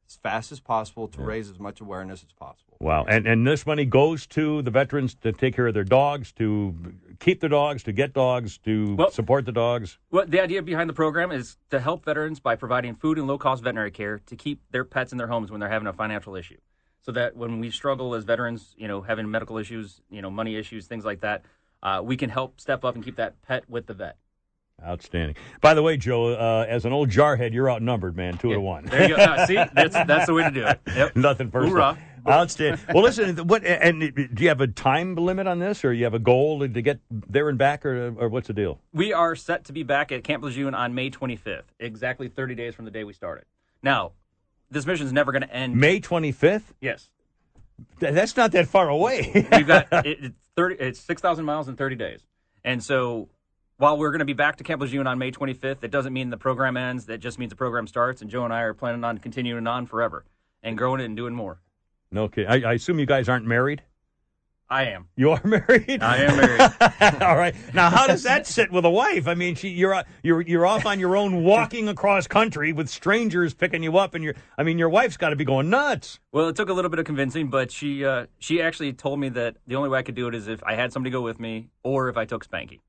as, as fast as possible to raise as much awareness as possible. Wow. And and this money goes to the veterans to take care of their dogs, to keep the dogs, to get dogs, to Well- support the dogs. Well, the idea behind the program is to help veterans by providing food and low cost veterinary care to keep their pets in their homes when they're having a financial issue. So that when we struggle as veterans, you know, having medical issues, you know, money issues, things like that, uh, we can help step up and keep that pet with the vet. Outstanding. By the way, Joe, uh, as an old jarhead, you're outnumbered, man, two to one. There you go. See, (laughs) that's that's the way to do it. Yep. Nothing personal. Hoorah. Outstanding. Well, listen. (laughs) What and do you have a time limit on this, or you have a goal to get there and back, or or what's the deal? We are set to be back at Camp Lejeune on May 25th, exactly 30 days from the day we started. Now, this mission is never going to end. May 25th. Yes. Th- That's not that far away. We've got (laughs) it, it's 30. It's 6,000 miles in 30 days, and so while we're going to be back to Camp Lejeune on May 25th, it doesn't mean the program ends. That just means the program starts, and Joe and I are planning on continuing on forever and growing it and doing more. no, okay. I, I assume you guys aren't married. I am. You are (laughs) married. I am married. (laughs) All right. Now, how does that sit with a wife? I mean, she, you're you're you're off on your own, walking across country with strangers picking you up, and you're. I mean, your wife's got to be going nuts. Well, it took a little bit of convincing, but she uh, she actually told me that the only way I could do it is if I had somebody go with me, or if I took Spanky.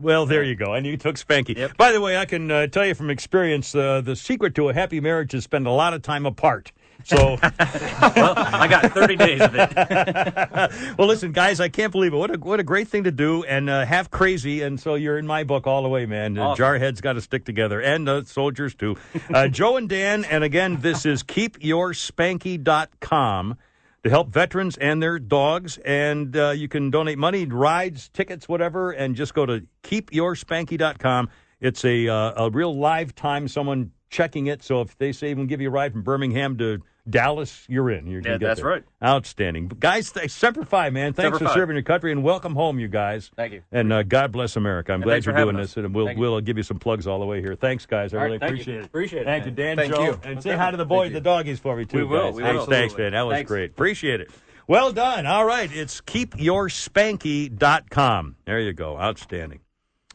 Well, there you go. And you took Spanky. By the way, I can uh, tell you from experience, uh, the secret to a happy marriage is spend a lot of time apart. So, (laughs) well, I got 30 days of it. (laughs) well, listen, guys, I can't believe it. What a what a great thing to do, and uh, half crazy. And so you're in my book all the way, man. Uh, Awesome. Jarheads got to stick together, and uh, soldiers too. Uh, (laughs) Joe and Dan, and again, this is keepyourspanky.com to help veterans and their dogs. And uh, you can donate money, rides, tickets, whatever, and just go to keepyourspanky.com. It's a uh, a real live time someone checking it. So if they say even give you a ride from Birmingham to Dallas, you're in. You're gonna Yeah, get that's there. right. Outstanding, guys. Th- Semper Fi, man. Thanks Semper for Fi. serving your country and welcome home, you guys. Thank you. And uh, God bless America. I'm And glad thanks you're for doing us. this, and we'll Thank we'll give you some plugs all the way here. Thanks, guys. I All right, really thank you. appreciate it. Appreciate it, Thank you. Dan, Thank Joe, you. and Most say hi to the boys, definitely. the doggies for me too, We will, guys. we thanks, will. thanks, man. That was Thanks. great. Appreciate it. Well done. All right, it's keepyourspanky.com. There you go. Outstanding.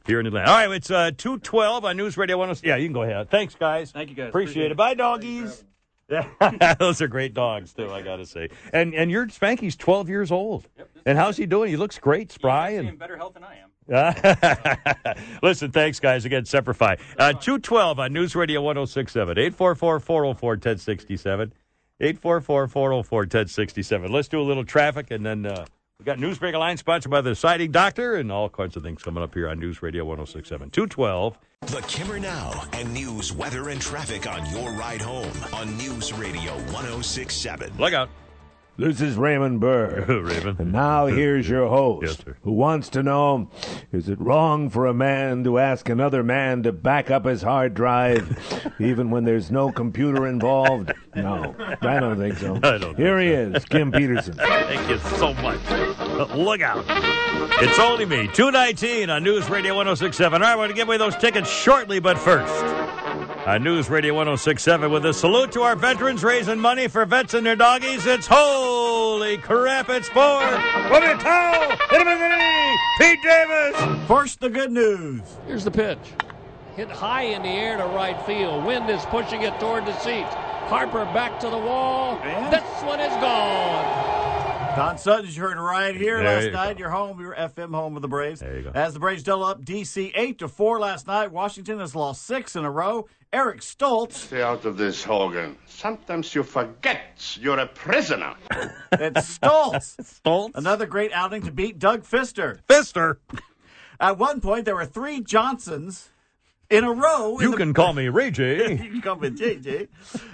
Here in Atlanta. All right, it's uh, 212 on News Radio 106. Yeah, you can go ahead. Thanks, guys. Thank you, guys. Appreciate, it. Bye, doggies. (laughs) Those are great dogs too, I got to say. And and your Spanky's 12 years old. Yep, and how's he doing? He looks great, spry, He's and in better health than I am. (laughs) Listen, thanks, guys. Again, Semperfi. Uh, 212 on News Radio 1067. 844 404 1067. 844 404 1067. Let's do a little traffic, and then uh, we got Newsbreak Line sponsored by the Siding Doctor and all kinds of things coming up here on News Radio 1067. 212. The Kimmer Now and news, weather, and traffic on your ride home on News Radio 1067. Look out. This is Raymond Burr. (laughs) Raymond. And now here's your host, Yes, who wants to know is it wrong for a man to ask another man to back up his hard drive (laughs) even when there's no computer involved? No, I don't think so. (laughs) Don't Here he is, Kim Peterson. Thank you so much. Look out. It's only me, 219 on News Radio 1067. All right, we're going to give away those tickets shortly, but first. On News Radio 1067 with a salute to our veterans raising money for vets and their doggies. It's holy crap, it's for Bobby Towel, hit him in the knee, Pete Davis. First, the good news. Here's the pitch. Hit high in the air to right field. Wind is pushing it toward the seats. Harper back to the wall. This one is gone. Don Sutton, you heard right here There last you night. Your home, your FM home of the Braves. There you go. As the Braves double up DC eight to four last night. Washington has lost six in a row. Eric Stults. Stay out of this, Hogan. Sometimes you forget you're a prisoner. (laughs) It's Stults. (laughs) Stults. Another great outing to beat Doug Fister. Fister. (laughs) At one point, there were three Johnsons in a row. in You the- can call me Ray J. you can call me JJ.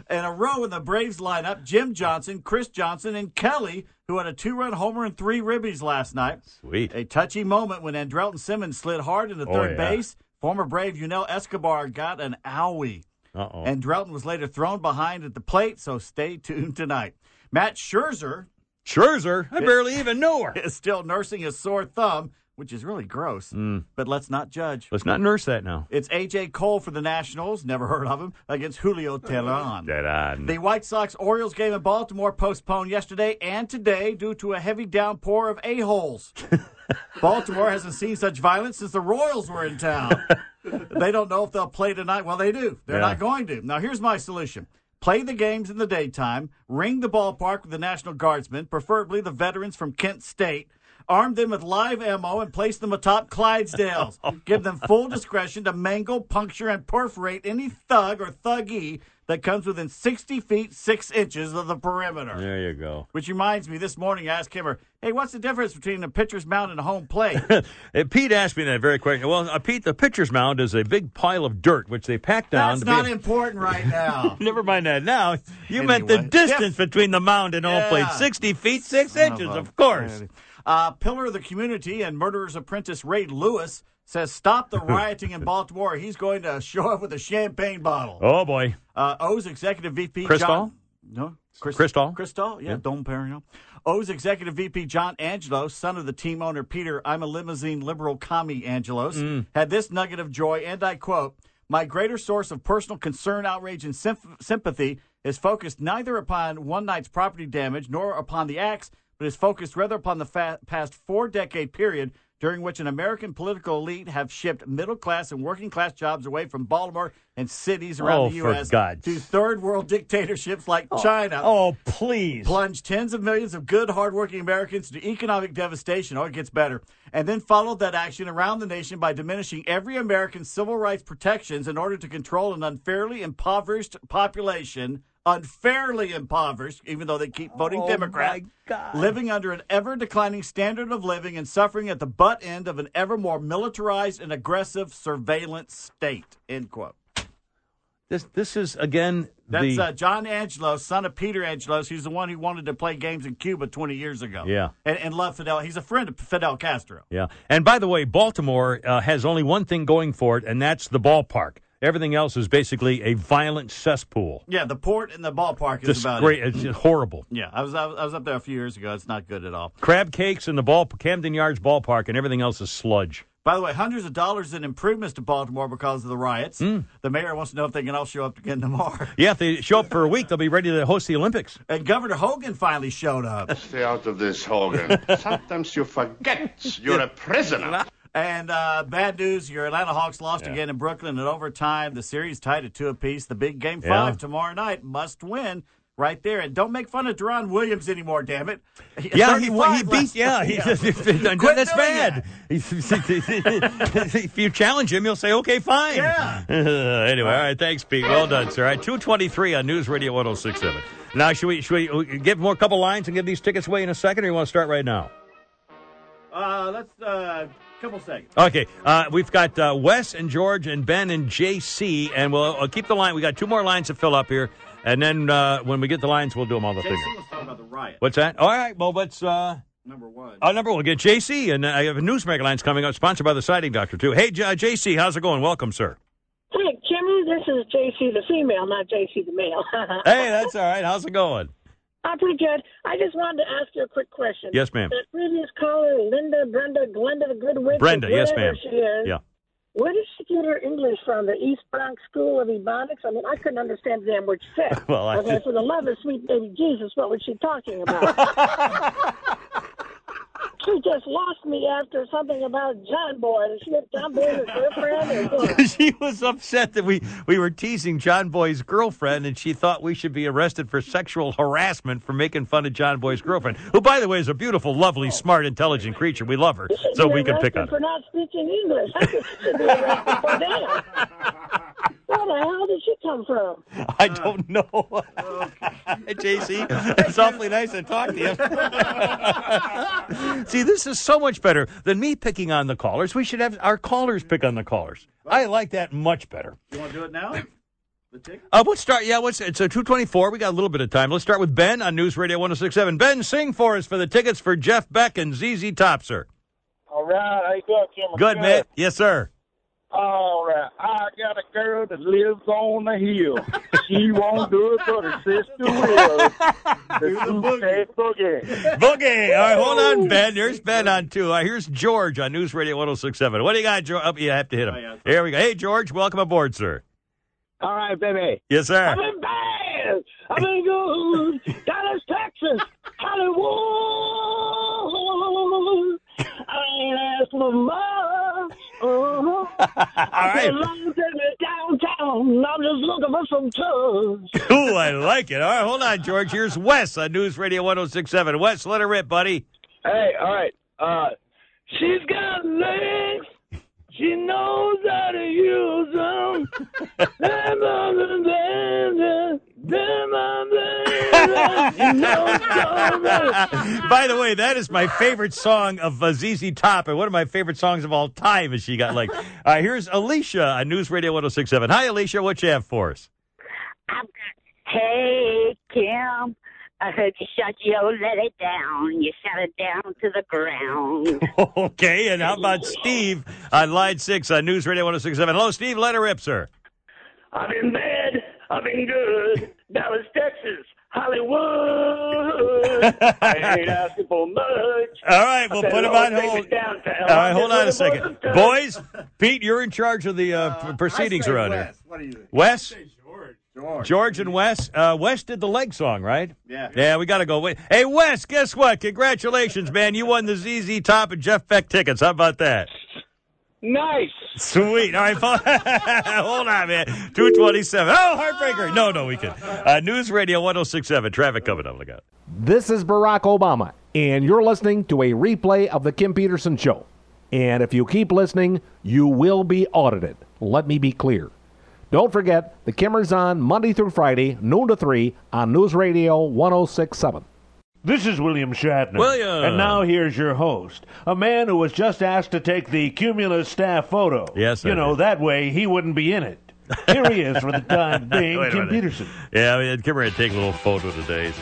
In a row in the Braves lineup, Jim Johnson, Chris Johnson, and Kelly, who had a two-run homer and three ribbies last night. Sweet. A touchy moment when Andrelton Simmons slid hard into Oh, third yeah. base. Former Brave Yunel Escobar got an owie. Uh-oh. Andrelton was later thrown behind at the plate, so stay tuned tonight. Max Scherzer Scherzer, I barely even know her. (laughs) is still nursing a sore thumb, which is really gross. Mm. But let's not judge. Let's not nurse that now. It's A.J. Cole for the Nationals, never heard of him, against Julio Teheran. On. The White Sox Orioles game in Baltimore postponed yesterday and today due to a heavy downpour of a-holes. (laughs) Baltimore hasn't seen such violence since the Royals were in town. (laughs) they don't know if they'll play tonight. Well, they do. They're Yeah. not going to. Now, here's my solution. Play the games in the daytime, ring the ballpark with the National Guardsmen, preferably the veterans from Kent State, arm them with live ammo, and place them atop Clydesdales. (laughs) Give them full discretion to mangle, puncture, and perforate any thug or thuggee that comes within 60 feet, 6 inches of the perimeter. There you go. Which reminds me, this morning I asked Kimmer, hey, what's the difference between a pitcher's mound and a home plate? (laughs) Pete asked me that very question. Well, uh, Pete, the pitcher's mound is a big pile of dirt which they pack down. That's not a- important right (laughs) now. Never mind that. Now you meant the Anyway. distance between the mound and home plate. 60 feet six Son inches, of of course. Uh, pillar of the community and murderer's apprentice Ray Lewis says stop the (laughs) rioting in Baltimore. He's going to show up with a champagne bottle. Oh boy, Uh, O's executive VP Cristal? John. No, Chris, Cristal? Cristal, yeah, Yeah. Dom Perignon. O's executive VP John Angelos, son of the team owner Peter, I'm a limousine liberal commie Angelos, Mm. had this nugget of joy, and I quote, My greater source of personal concern, outrage, and symph- sympathy is focused neither upon one night's property damage nor upon the acts, but is focused rather upon the fa- past four decade period during which an American political elite have shipped middle class and working class jobs away from Baltimore and cities around Oh, the for U.S. God's- to third world dictatorships like oh. China. Oh, please. Plunge tens of millions of good, hardworking Americans into economic devastation. Oh, it gets better. And then followed that action around the nation by diminishing every American's civil rights protections in order to control an unfairly impoverished population. Unfairly impoverished, even though they keep voting Oh, Democrat, my God. living under an ever declining standard of living and suffering at the butt end of an ever more militarized and aggressive surveillance state. End quote. This this is again That's the uh, John Angelos, son of Peter Angelos. He's the one who wanted to play games in Cuba 20 years ago. Yeah. And, and loved Fidel. He's a friend of Fidel Castro. yeah. And by the way, Baltimore uh, has only one thing going for it, and that's the ballpark. Everything else is basically a violent cesspool. Yeah, the port and the ballpark is Just about great. it. It's just horrible. Yeah, I was, I was up there a few years ago. It's not good at all. Crab cakes in the ball, Camden Yards ballpark, and everything else is sludge. By the way, hundreds of dollars in improvements to Baltimore because of the riots. Hmm. The mayor wants to know if they can all show up again tomorrow. (laughs) Yeah, if they show up for a week, they'll be ready to host the Olympics. And Governor Hogan finally showed up. Stay out of this, Hogan. (laughs) Sometimes you forget you're a prisoner. And uh, bad news: your Atlanta Hawks lost Yeah. again in Brooklyn in overtime. The series tied at two apiece. The big game Yeah. five tomorrow night must win right there. And don't make fun of Deron Williams anymore. Damn it! Yeah, he, he 35 beat. Yeah, he, Quit that's bad. if you challenge him, he'll say, "Okay, fine." Yeah. (laughs) anyway, all right. Thanks, Pete. Well done, sir. All right, two twenty-three on News Radio one zero six seven. Now, should we should we give more couple lines and give these tickets away in a second, or you want to start right now? Uh, let's uh, couple seconds. Okay, uh, we've got uh, Wes and George and Ben and JC, and we'll uh, keep the line. We got two more lines to fill up here, And then uh, when we get the lines, we'll do them all the JC things. was talking about the riot. What's that? All right. Well, let's. Uh, Number one. uh, number one, get JC, and I have a Newsmaker lines coming up, sponsored by the Siding Doctor too. Hey, J- JC, how's it going? Welcome, sir. Hey, Jimmy, this is JC the female, not JC the male. (laughs) Hey, that's all right. How's it going? I'm pretty good. I just wanted to ask you a quick question. Yes, ma'am. That previous caller, Linda, Brenda, Glenda the Good Witch, Brenda, yes, ma'am. She is, Yeah. Where did she get her English from? The East Bronx School of Ebonics? I mean, I couldn't understand damn what she said. (laughs) Well, I okay, just- for the love of sweet baby Jesus, what was she talking about? (laughs) she just lost me after something about John Boy. Is she John Boy's girlfriend or (laughs) she was upset that we, we were teasing John Boy's girlfriend, and she thought we should be arrested for sexual harassment for making fun of John Boy's girlfriend, who, by the way, is a beautiful, lovely, smart, intelligent creature. We love her, so we can pick on her. for not speaking English. I should be arrested for that. (laughs) Where the hell did she come from? I don't know. (laughs) Hey, JC, (laughs) it's awfully nice to talk to you. (laughs) See, this is so much better than me picking on the callers. We should have our callers pick on the callers. I like that much better. You want to do it now? The ticket? Uh, let's start. Yeah, what's it's a two twenty four. We got a little bit of time. Let's start with Ben on News Radio one zero six seven. Ben, sing for us for the tickets for Jeff Beck and ZZ Top, sir. All right, how you doing, Kim? Good, man. Yes, sir. All right, I got a girl that lives on the hill. She won't do it, but her sister will. (laughs) The Suitcase Boogie. Boogie. All right, hold on, Ben. There's Ben on two. Uh, here's George on News Radio one zero six seven. What do you got, George? Oh, you have to hit him. Here we go. Hey, George, welcome aboard, sir. All right, baby. Yes, sir. I'm in bed. I'm in good. Dallas, Texas. Right. Long take me downtown. I'm just looking for some tugs. (laughs) Ooh, I like it. All right, hold on, George. Here's Wes on News Radio 1067. Wes, let her rip, buddy. Hey, all right. (laughs) By the way, that is my favorite song of uh, ZZ Top, and one of my favorite songs of all time. Is she got like? Uh, here's Alicia on News Radio 1067. Hi, Alicia. What you have for us? I've got, hey, Kim. I heard you shot your lady down. You shot it down to the ground. (laughs) okay, and how about Steve on line six on News Radio 1067? Hello, Steve. Let her rip, sir. I've been bad. I've been good. Dallas, Texas. Hollywood. I ain't asking for much. All right, we'll said, put him on hold. downtown. All right, hold on a second. Boys. Pete, you're in charge of the uh, p- proceedings I say around Wes. here. What do you think? Wes? George. George and Wes. Uh, Wes did the leg song, right? Yeah. Yeah, we got to go. Wait. Hey, Wes, guess what? Congratulations, man. You won the ZZ Top and Jeff Beck tickets. How about that? Nice. Sweet. All right, (laughs) hold on, man. 227. Oh, heartbreaker. No, no, we can. Uh, News Radio 1067. Traffic coming up. Look out. This is Barack Obama, and you're listening to a replay of The Kim Peterson Show. And if you keep listening, you will be audited. Let me be clear. Don't forget, The Kimmer's on Monday through Friday, noon to 3 on News Radio 1067. This is William Shatner. William. And now here's your host, a man who was just asked to take the Cumulus staff photo. Yes, You I know, did. that way he wouldn't be in it. Here he is for the (laughs) time being, Wait a Kim minute. Peterson. Yeah, I mean, come here and take a little photo today.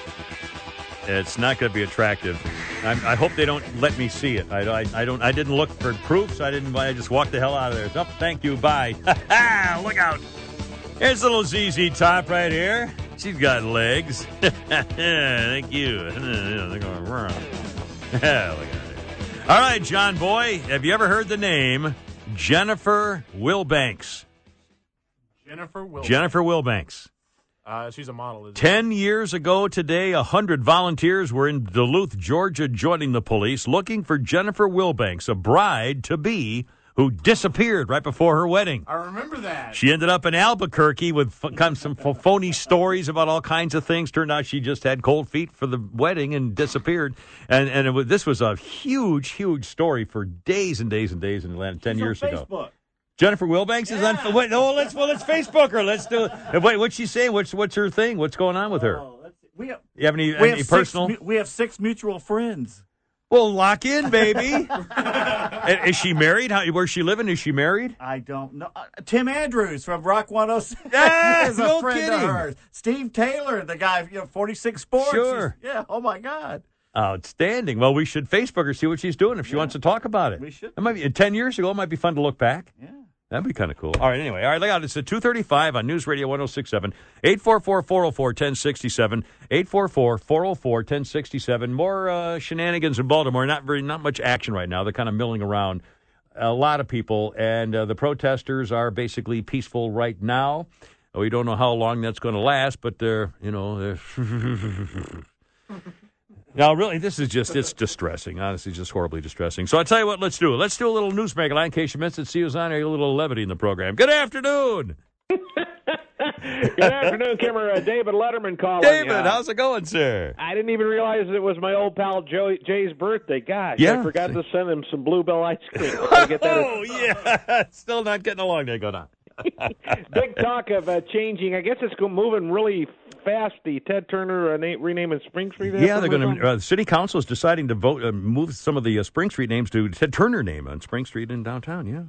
It's not going to be attractive. I'm, I hope they don't let me see it. I, I, I don't. I didn't look for proofs. I didn't. I just walked the hell out of there. Oh, thank you. Bye. (laughs) look out. Here's a little ZZ Top right here. She's got legs. (laughs) thank you. They're going wrong. Look at it. All right, John Boy. Have you ever heard the name Jennifer Wilbanks? Jennifer Will. Jennifer Wilbanks. Uh, she's a model. Isn't Ten years ago today, a hundred volunteers were in Duluth, Georgia, joining the police looking for Jennifer Wilbanks, a bride to be who disappeared right before her wedding. I remember that. She ended up in Albuquerque with f- some ph- phony stories about all kinds of things. Turned out she just had cold feet for the wedding and disappeared. And and it was, this was a huge, huge story for days and days and days in Atlanta ten She's years ago. Jennifer Wilbanks is on. Wait, oh, let's well, let's Facebook her. Let's do. it. Wait, what's she saying? What's what's her thing? What's going on with her? Oh, we have, You have any, we any have personal? Six, we have six mutual friends. Well, lock in, baby. (laughs) Is she married? How, where's she living? Is she married? I don't know. Uh, Tim Andrews from Rock 106 Ah, (laughs) is a no friend kidding. of hers. Steve Taylor, the guy, you know, 46 Sports. Sure. He's- Yeah. Oh my God. Outstanding. Well, we should Facebook her, see what she's doing if she wants to talk about it. We should. It might be ten years ago. It might be fun to look back. Yeah. That'd be kind of cool. All right. Anyway, all right. Look out. It's at two thirty-five on News Radio one zero six seven eight four four four zero four ten sixty seven eight four four four zero four ten sixty seven. More uh, shenanigans in Baltimore. Not very, not much action right now. They're kind of milling around. A lot of people, and uh, the protesters are basically peaceful right now. We don't know how long that's going to last, but they're, you know, they're. (laughs) Now, really, this is just, it's distressing. Honestly, just horribly distressing. So I tell you what, let's do it. Let's do a little newsmaker line in case you missed it. See who's on here, a little levity in the program. Good afternoon. (laughs) Good afternoon, Kimmer. Uh, David Letterman calling. David, Uh, how's it going, sir? I didn't even realize it was my old pal Joey, Jay's birthday. Gosh, Yeah. I forgot to send him some Bluebell ice cream. (laughs) Get that Oh, yeah. (laughs) Still not getting along there. Go on. Big talk of uh, changing. I guess it's moving really fast. The Ted Turner uh, na- renaming Spring Street. Yeah, they're going to. Uh, the city council is deciding to vote, uh, move some of the uh, Spring Street names to Ted Turner name on Spring Street in downtown. Yeah.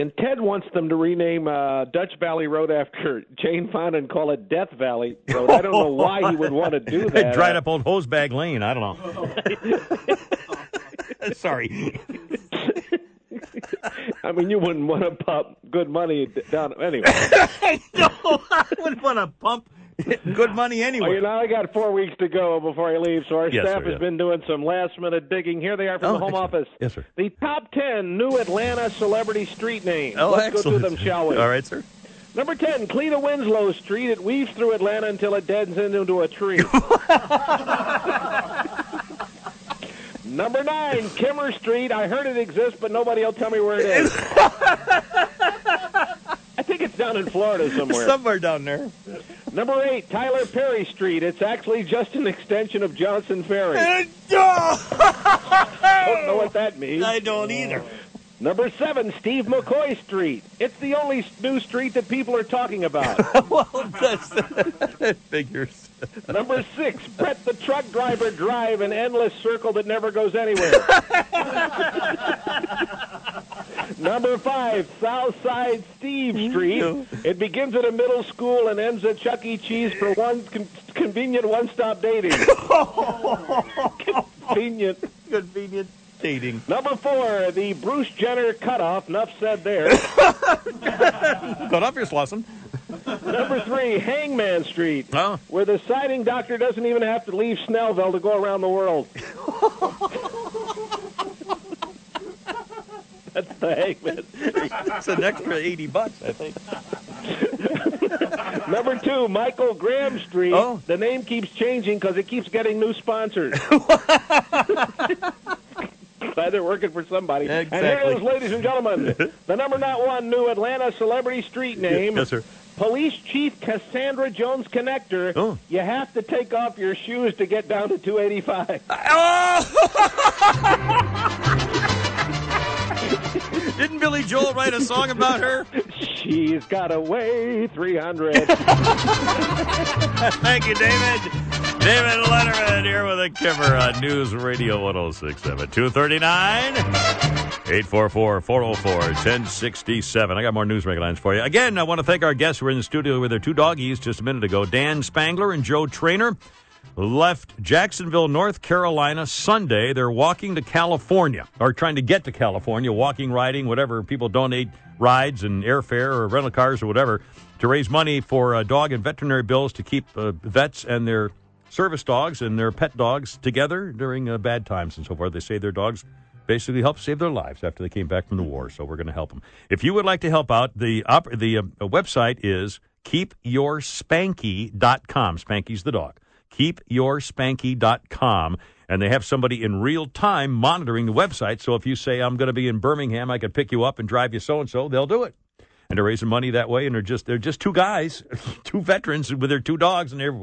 And Ted wants them to rename uh, Dutch Valley Road after (laughs) Jane Fonda and call it Death Valley Road. I don't know why he would want to do (laughs) that. Dried up old hosebag lane. I don't know. (laughs) Sorry. I mean, you wouldn't want to pump good money down anyway. no, I wouldn't want to pump (laughs) good money anyway. Well, you know, I got four weeks to go before I leave, so our Yes, staff sir, has yeah. been doing some last minute digging. Here they are from Oh, the home excellent. office. Yes, sir. The top 10 new Atlanta celebrity street names. Oh, Let's excellent. go through them, shall we? All right, sir. Number 10, Cleta Winslow Street. It weaves through Atlanta until it deadens into a tree. (laughs) Number 9, Kimmer Street. I heard it exists, but nobody will tell me where it is. (laughs) Think it's down in Florida (laughs) somewhere. Somewhere down there. Number 8, Tyler Perry Street. It's actually just an extension of Johnson Ferry. (laughs) don't know what that means. I don't either. Number seven, Steve McCoy Street. It's the only new street that people are talking about. (laughs) well, that's, (laughs) that figures. Number six, Brett the Truck Driver Drive, an endless circle that never goes anywhere. (laughs) Number five, Southside Steve mm-hmm. Street. It begins at a middle school and ends at Chuck E. Cheese for one con- convenient one-stop dating. convenient. Convenient Number four, the Bruce Jenner cutoff. Enough said there. (laughs) Cut off your Slauson. Number three, Hangman Street, Oh. where the siding doctor doesn't even have to leave Snellville to go around the world. (laughs) That's the Hangman Street. It's an extra 80 bucks, I think. (laughs) Number two, Michael Graham Street. Oh. The name keeps changing because it keeps getting new sponsors. They're working for somebody. And here Exactly. it is, ladies and gentlemen, (laughs) the number not one new Atlanta celebrity street name. Yes, sir. Police Chief Cassandra Jones Connector. Oh. You have to take off your shoes to get down to 285. (laughs) Oh! (laughs) Didn't Billy Joel write a song about her? She's got a way 300. Thank you, David. David Letterman here with a Kimmer on News Radio 1067. 239 844 404 1067. I got more news lines for you. Again, I want to thank our guests who were in the studio with their two doggies just a minute ago Dan Spangler and Joe Trainer. Left Jacksonville, North Carolina Sunday. They're walking to California, or trying to get to California, walking, riding, whatever. People donate rides and airfare or rental cars or whatever to raise money for uh, dog and veterinary bills to keep uh, vets and their service dogs and their pet dogs together during uh, bad times and so forth. They say their dogs basically helped save their lives after they came back from the war. So we're going to help them. If you would like to help out, the op- the uh, website is keepyourspanky.com. Spanky's the dog. Keepyourspanky.com. And they have somebody in real time monitoring the website. So if you say, I'm going to be in Birmingham, I could pick you up and drive you so and so, they'll do it. And they're raising money that way. And they're just, they're just two guys, (laughs) two veterans with their two dogs, and they're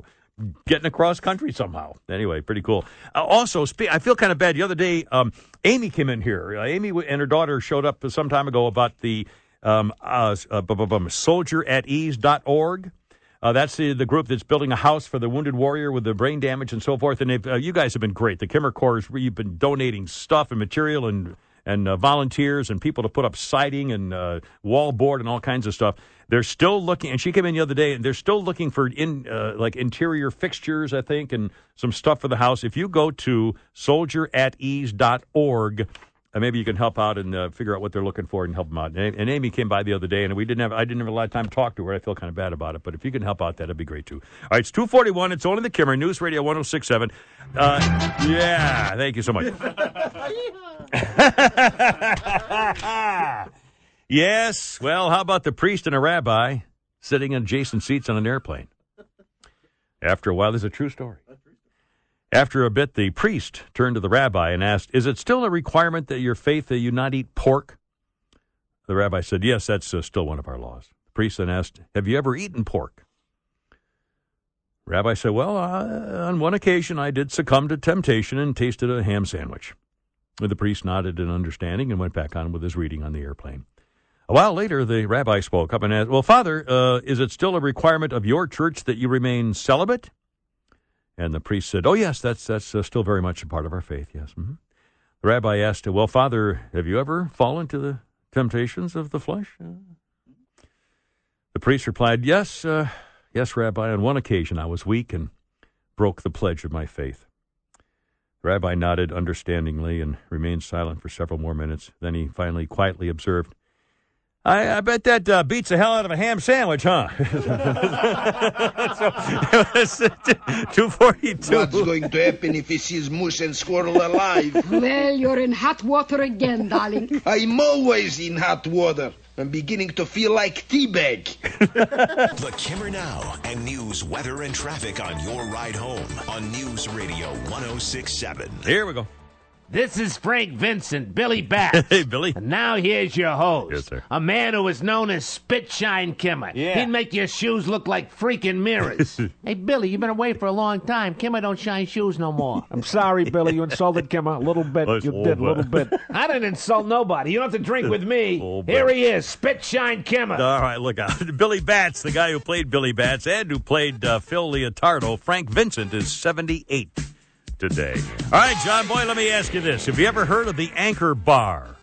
getting across country somehow. Anyway, pretty cool. Uh, also, spe- I feel kind of bad. The other day, um, Amy came in here. Uh, Amy and her daughter showed up some time ago about the um, uh, uh, soldier at ease.org. Uh, that's the, the group that's building a house for the wounded warrior with the brain damage and so forth. And uh, you guys have been great. The Kimmer Corps, you've been donating stuff and material and and uh, volunteers and people to put up siding and uh, wall board and all kinds of stuff. They're still looking, and she came in the other day, and they're still looking for in uh, like interior fixtures, I think, and some stuff for the house. If you go to soldieratease.org, uh, maybe you can help out and uh, figure out what they're looking for and help them out. And, and Amy came by the other day, and we didn't have I didn't have a lot of time to talk to her. I feel kind of bad about it, but if you can help out, that'd be great too. All right, it's two forty one. It's only the Kimmer News Radio one zero six seven. Uh, Yeah, thank you so much. (laughs) yes. Well, how about the priest and a rabbi sitting in adjacent seats on an airplane? After a while, there's a true story. After a bit, the priest turned to the rabbi and asked, Is it still a requirement that your faith that you not eat pork? The rabbi said, Yes, that's uh, still one of our laws. The priest then asked, Have you ever eaten pork? Rabbi said, Well, uh, on one occasion I did succumb to temptation and tasted a ham sandwich. The priest nodded in understanding and went back on with his reading on the airplane. A while later, the rabbi spoke up and asked, Well, Father, uh, is it still a requirement of your church that you remain celibate? And the priest said, Oh, yes, that's, that's uh, still very much a part of our faith, yes. hmm The rabbi asked, Well, Father, have you ever fallen to the temptations of the flesh? Uh, The priest replied, Yes, uh, yes, Rabbi. On one occasion I was weak and broke the pledge of my faith. The rabbi nodded understandingly and remained silent for several more minutes. Then he finally quietly observed, I, I bet that uh, beats the hell out of a ham sandwich, huh? (laughs) (laughs) so, (laughs) 242. What's going to happen if he sees Moose and Squirrel alive? Well, you're in hot water again, darling. I'm always in hot water. I'm beginning to feel like teabag. The Kimmer Now and news, weather, and traffic on your ride home on News Radio 1067. Here we go. This is Frank Vincent, Billy Bat. (laughs) hey, Billy. And now here's your host. Yes, sir. A man who was known as Spitshine Kimmer. Yeah. He'd make your shoes look like freaking mirrors. (laughs) hey, Billy, you've been away for a long time. Kimmer don't shine shoes no more. I'm sorry, Billy. You insulted Kimmer a little bit. Nice you did a little bit. bit. (laughs) I didn't insult nobody. You don't have to drink with me. Oh, boy. Here he is, Spitshine Kimmer. All right, look out. Billy Batts, the guy who played Billy Batts and who played uh, Phil Leotardo, Frank Vincent, is 78 today. All right, John Boy, let me ask you this. Have you ever heard of the Anchor Bar?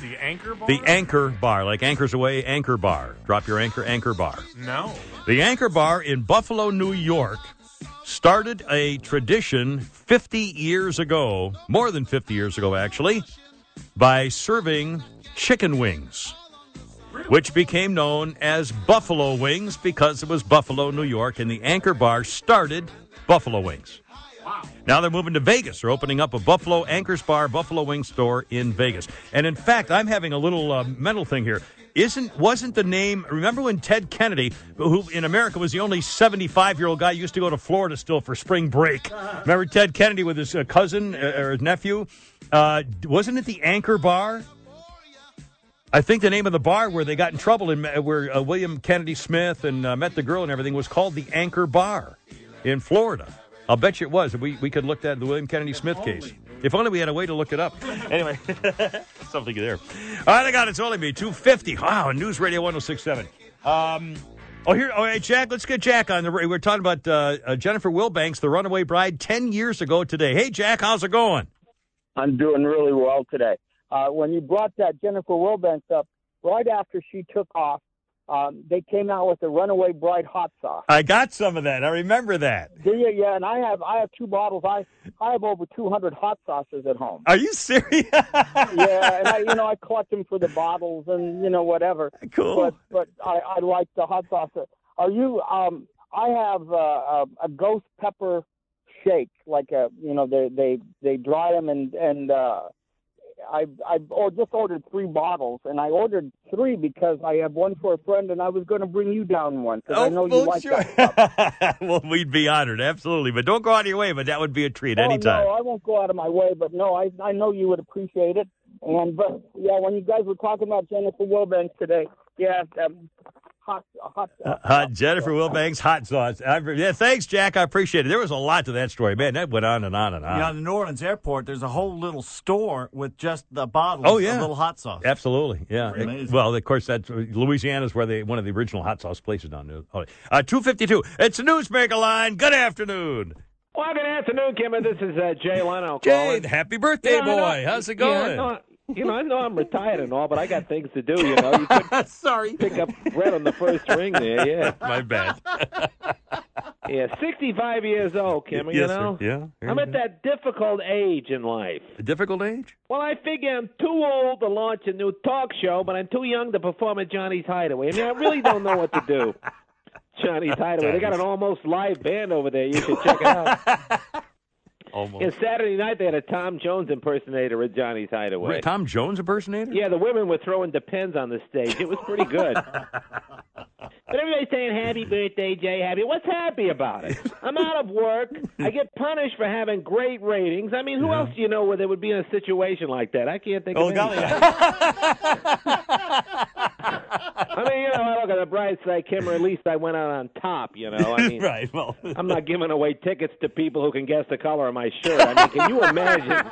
The anchor bar? The Anchor Bar, like Anchors Away, Anchor Bar. Drop your anchor, Anchor Bar. No. The Anchor Bar in Buffalo, New York, started a tradition 50 years ago, more than 50 years ago, actually, by serving chicken wings, which became known as Buffalo Wings because it was Buffalo, New York, and the Anchor Bar started Buffalo Wings. Now they're moving to Vegas. They're opening up a Buffalo Anchors Bar Buffalo Wing store in Vegas. And in fact, I'm having a little uh, mental thing here. Isn't wasn't the name? Remember when Ted Kennedy, who in America was the only 75 year old guy, used to go to Florida still for spring break? Remember Ted Kennedy with his uh, cousin uh, or his nephew? Uh, wasn't it the Anchor Bar? I think the name of the bar where they got in trouble and where uh, William Kennedy Smith and uh, met the girl and everything was called the Anchor Bar in Florida. I'll bet you it was. We, we could look at the William Kennedy Smith case. If only we had a way to look it up. (laughs) Anyway, (laughs) something there. All right, I got it. It's only me. 250. Wow, News Radio 1067. Um, oh, here. All right, Jack, let's get Jack on the We We're talking about uh, uh, Jennifer Wilbanks, the runaway bride, 10 years ago today. Hey, Jack, how's it going? I'm doing really well today. Uh, when you brought that Jennifer Wilbanks up, right after she took off, um, they came out with the Runaway Bride hot sauce. I got some of that. I remember that. Do you? Yeah, and I have I have two bottles. I I have over 200 hot sauces at home. Are you serious? (laughs) yeah, and I you know I collect them for the bottles and you know whatever. Cool. But but I I like the hot sauce. Are you? Um, I have uh, a, a ghost pepper shake. Like a you know they they they dry them and and. uh I I or just ordered three bottles, and I ordered three because I have one for a friend, and I was going to bring you down one because I know you well, like sure. that. (laughs) well, we'd be honored, absolutely. But don't go out of your way. But that would be a treat Oh, anytime. No, I won't go out of my way, but no, I I know you would appreciate it. And but yeah, when you guys were talking about Jennifer Wilbanks today, yeah, um, hot hot. Uh, Uh, Jennifer Wilbanks, hot sauce. I, yeah, thanks, Jack. I appreciate it. There was a lot to that story, man. That went on and on and on. You know, in the New Orleans airport, there's a whole little store with just the bottle. Oh yeah, of little hot sauce. Absolutely, yeah. Pretty amazing. well, of course, that's Louisiana's where they one of the original hot sauce places down there. Oh, uh, two fifty two. It's the newsmaker line. Good afternoon, Well, good afternoon, Kim. This is uh, Jay Leno. Jay. Happy birthday, You know, I boy. How's it going? know- you know, I know I'm retired and all, but I got things to do. You know, you could (laughs) sorry pick up red on the first ring there. Yeah, (laughs) My bad. (laughs) yeah. 65 years old, Kim. Yes, you sir. know, Yeah, I'm at that difficult age in life. A difficult age? Well, I figure I'm too old to launch a new talk show, but I'm too young to perform at Johnny's Hideaway. I mean, I really don't know what to do. Johnny's Hideaway. They got an almost live band over there. You should check it out. Almost. Yeah, Saturday night they had a Tom Jones impersonator at Johnny's Hideaway. Tom Jones impersonator? Yeah, the women were throwing depends on the stage. It was pretty good. (laughs) but everybody's saying happy birthday, Jay. Happy. What's happy about it? I'm out of work. I get punished for having great ratings. I mean, who else do you know where they would be in a situation like that? I can't think Oh, of golly. anybody. (laughs) I mean, you know, I look at the bright side, Kim, or at least I went out on top, you know. I (laughs) mean, right, well. I'm not giving away tickets to people who can guess the color of my shirt. I mean, can you imagine? (laughs)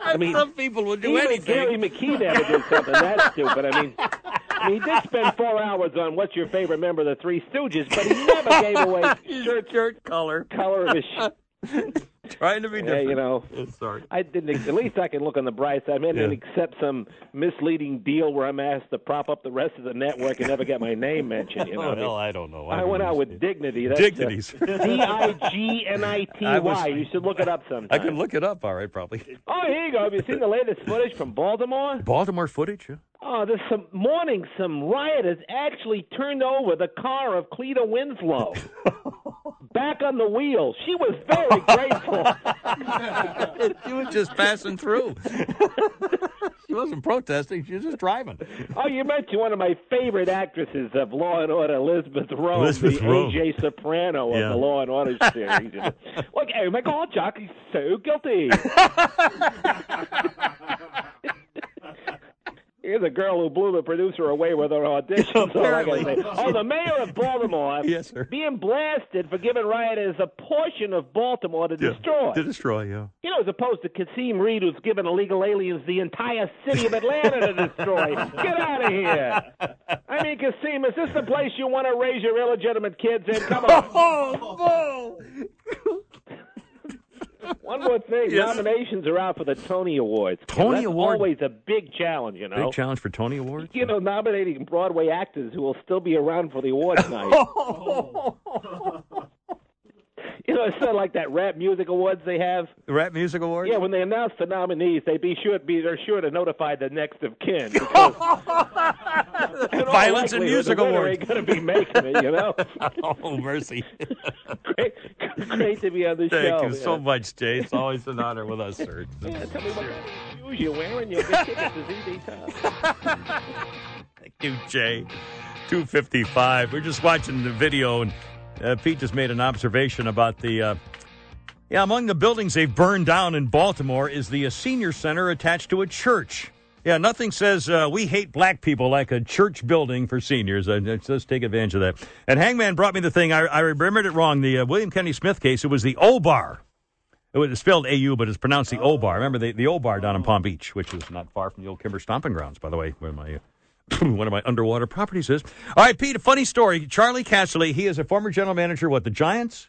I mean, Some people would do even anything. Gary McKee never did something that stupid. I mean, I mean, he did spend four hours on what's your favorite member of the Three Stooges, but he never gave away (laughs) shirt shirt color color of his. Sh- (laughs) Trying to be yeah, different. you know. Sorry. I didn't. At least I can look on the bright side. I didn't accept some misleading deal where I'm asked to prop up the rest of the network and never get my name mentioned. You (laughs) oh, know, Oh, what I mean? hell, I don't know. I went out with dignity. That's Dignities. D I G N I T (laughs) I was- Y. You should look it up sometime. I can look it up, all right, probably. Oh, here you go. Have you seen the latest footage from Baltimore? Baltimore footage? Yeah. Oh, this some morning, some rioters actually turned over the car of Cleta Winslow. (laughs) Back on the wheel. She was very grateful. (laughs) she was just passing through. she wasn't protesting. She was just driving. Oh, you mentioned one of my favorite actresses of Law and Order, Elisabeth Röhm, Elisabeth the Röhm. AJ Soprano of Yeah. the Law and Order series. (laughs) Look, oh my God, Jack, he's so guilty. (laughs) Here's a girl who blew the producer away with her audition. (laughs) so I say. Oh, the mayor of Baltimore (laughs) Yes, sir. being blasted for giving rioters a portion of Baltimore to Yeah, destroy. To destroy, yeah. You know, as opposed to Kasim Reed, who's given illegal aliens the entire city of Atlanta to destroy. (laughs) Get out of here. I mean, Kasim, is this the place you want to raise your illegitimate kids in? Come on. Oh, (laughs) One more thing. Yes. Nominations are out for the Tony Awards. Tony That's Award? always a big challenge, you know. Big challenge for Tony Awards. You know, nominating Broadway actors who will still be around for the awards (laughs) night. Oh. (laughs) you know, it's of like that rap music awards they have. The Rap Music Awards? Yeah, when they announce the nominees, they be sure be they're sure to notify the next of kin. (laughs) because in all Violence and Music Awards. ain't going to be making it, you know. (laughs) oh, mercy. (laughs) great, great to be on the Thank show. Thank you so much, Jay. It's always an honor with us, sir. Yeah, tell me what shoes you're wearing. You'll get tickets to ZZ Top. Thank you, Jay. 255. We're just watching the video, and uh, Pete just made an observation about the. Uh, yeah, among the buildings they've burned down in Baltimore is the uh, senior center attached to a church. Yeah, nothing says uh, we hate black people like a church building for seniors. Uh, let's, take advantage of that. And Hangman brought me the thing. I, I remembered it wrong. The uh, William Kennedy Smith case, it was the O bar. It was spelled AU, but it's pronounced the O bar. Remember the, the O bar down in Palm Beach, which is not far from the old Kimmer Stomping Grounds, by the way, where my. (laughs) One of my underwater properties is. All right, Pete, a funny story. Charley Casserly, he is a former general manager, what, the Giants?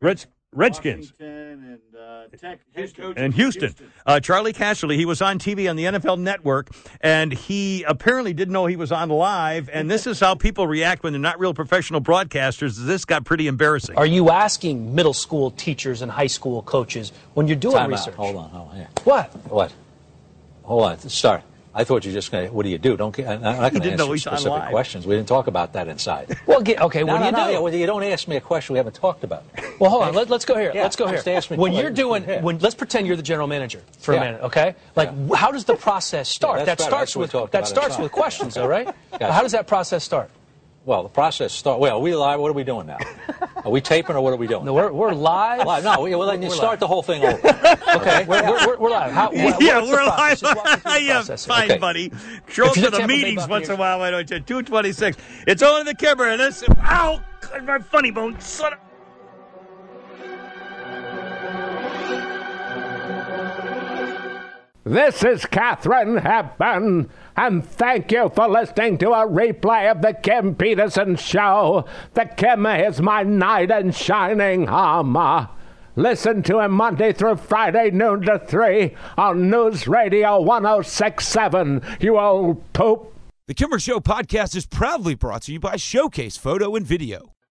Reds, Redskins. Washington and uh, Tech, Houston. And Houston. Uh, Charley Casserly, he was on TV on the NFL Network, and he apparently didn't know he was on live. And this is how people react when they're not real professional broadcasters. This got pretty embarrassing. Are you asking middle school teachers and high school coaches when you're doing Time out. research? Hold on, hold on. yeah. What? What? Hold on. Start. I thought you were just going to, what do you do? Don't, I'm not going to answer specific live. questions. We didn't talk about that inside. (laughs) Well, okay, no, what do no, you no, do? yeah, well, you don't ask me a question we haven't talked about. Well, hold on. Let, us go here. Yeah, let's go here. just ask me when you're doing, when, let's pretend you're the general manager for Yeah. a minute, okay? Like, how does the process start? That starts That's what we with that starts with questions, all right? (laughs) How does that process start? Well, the process start. Well, are we live. What are we doing now? (laughs) Are we taping or what are we doing? No, we're, we're live. Live. No, we, well, then you We're start live. the whole thing over. (laughs) Okay. We're, we're, we're live. How, what- yeah, what's we're live. process? Just walk me through the yeah, fine, Okay. buddy. Show up to the Tampa Bay meetings once in a while, why don't you? 226. It's only the Kimmer, and this. Ow! My funny bone. Son of. This is Katharine Hepburn, and thank you for listening to a replay of the Kim Peterson Show. The Kim is my knight in shining armor. Listen to him Monday through Friday, noon to 3 on News Radio 1067, you old poop. The Kimmer Show podcast is proudly brought to you by Showcase Photo and Video.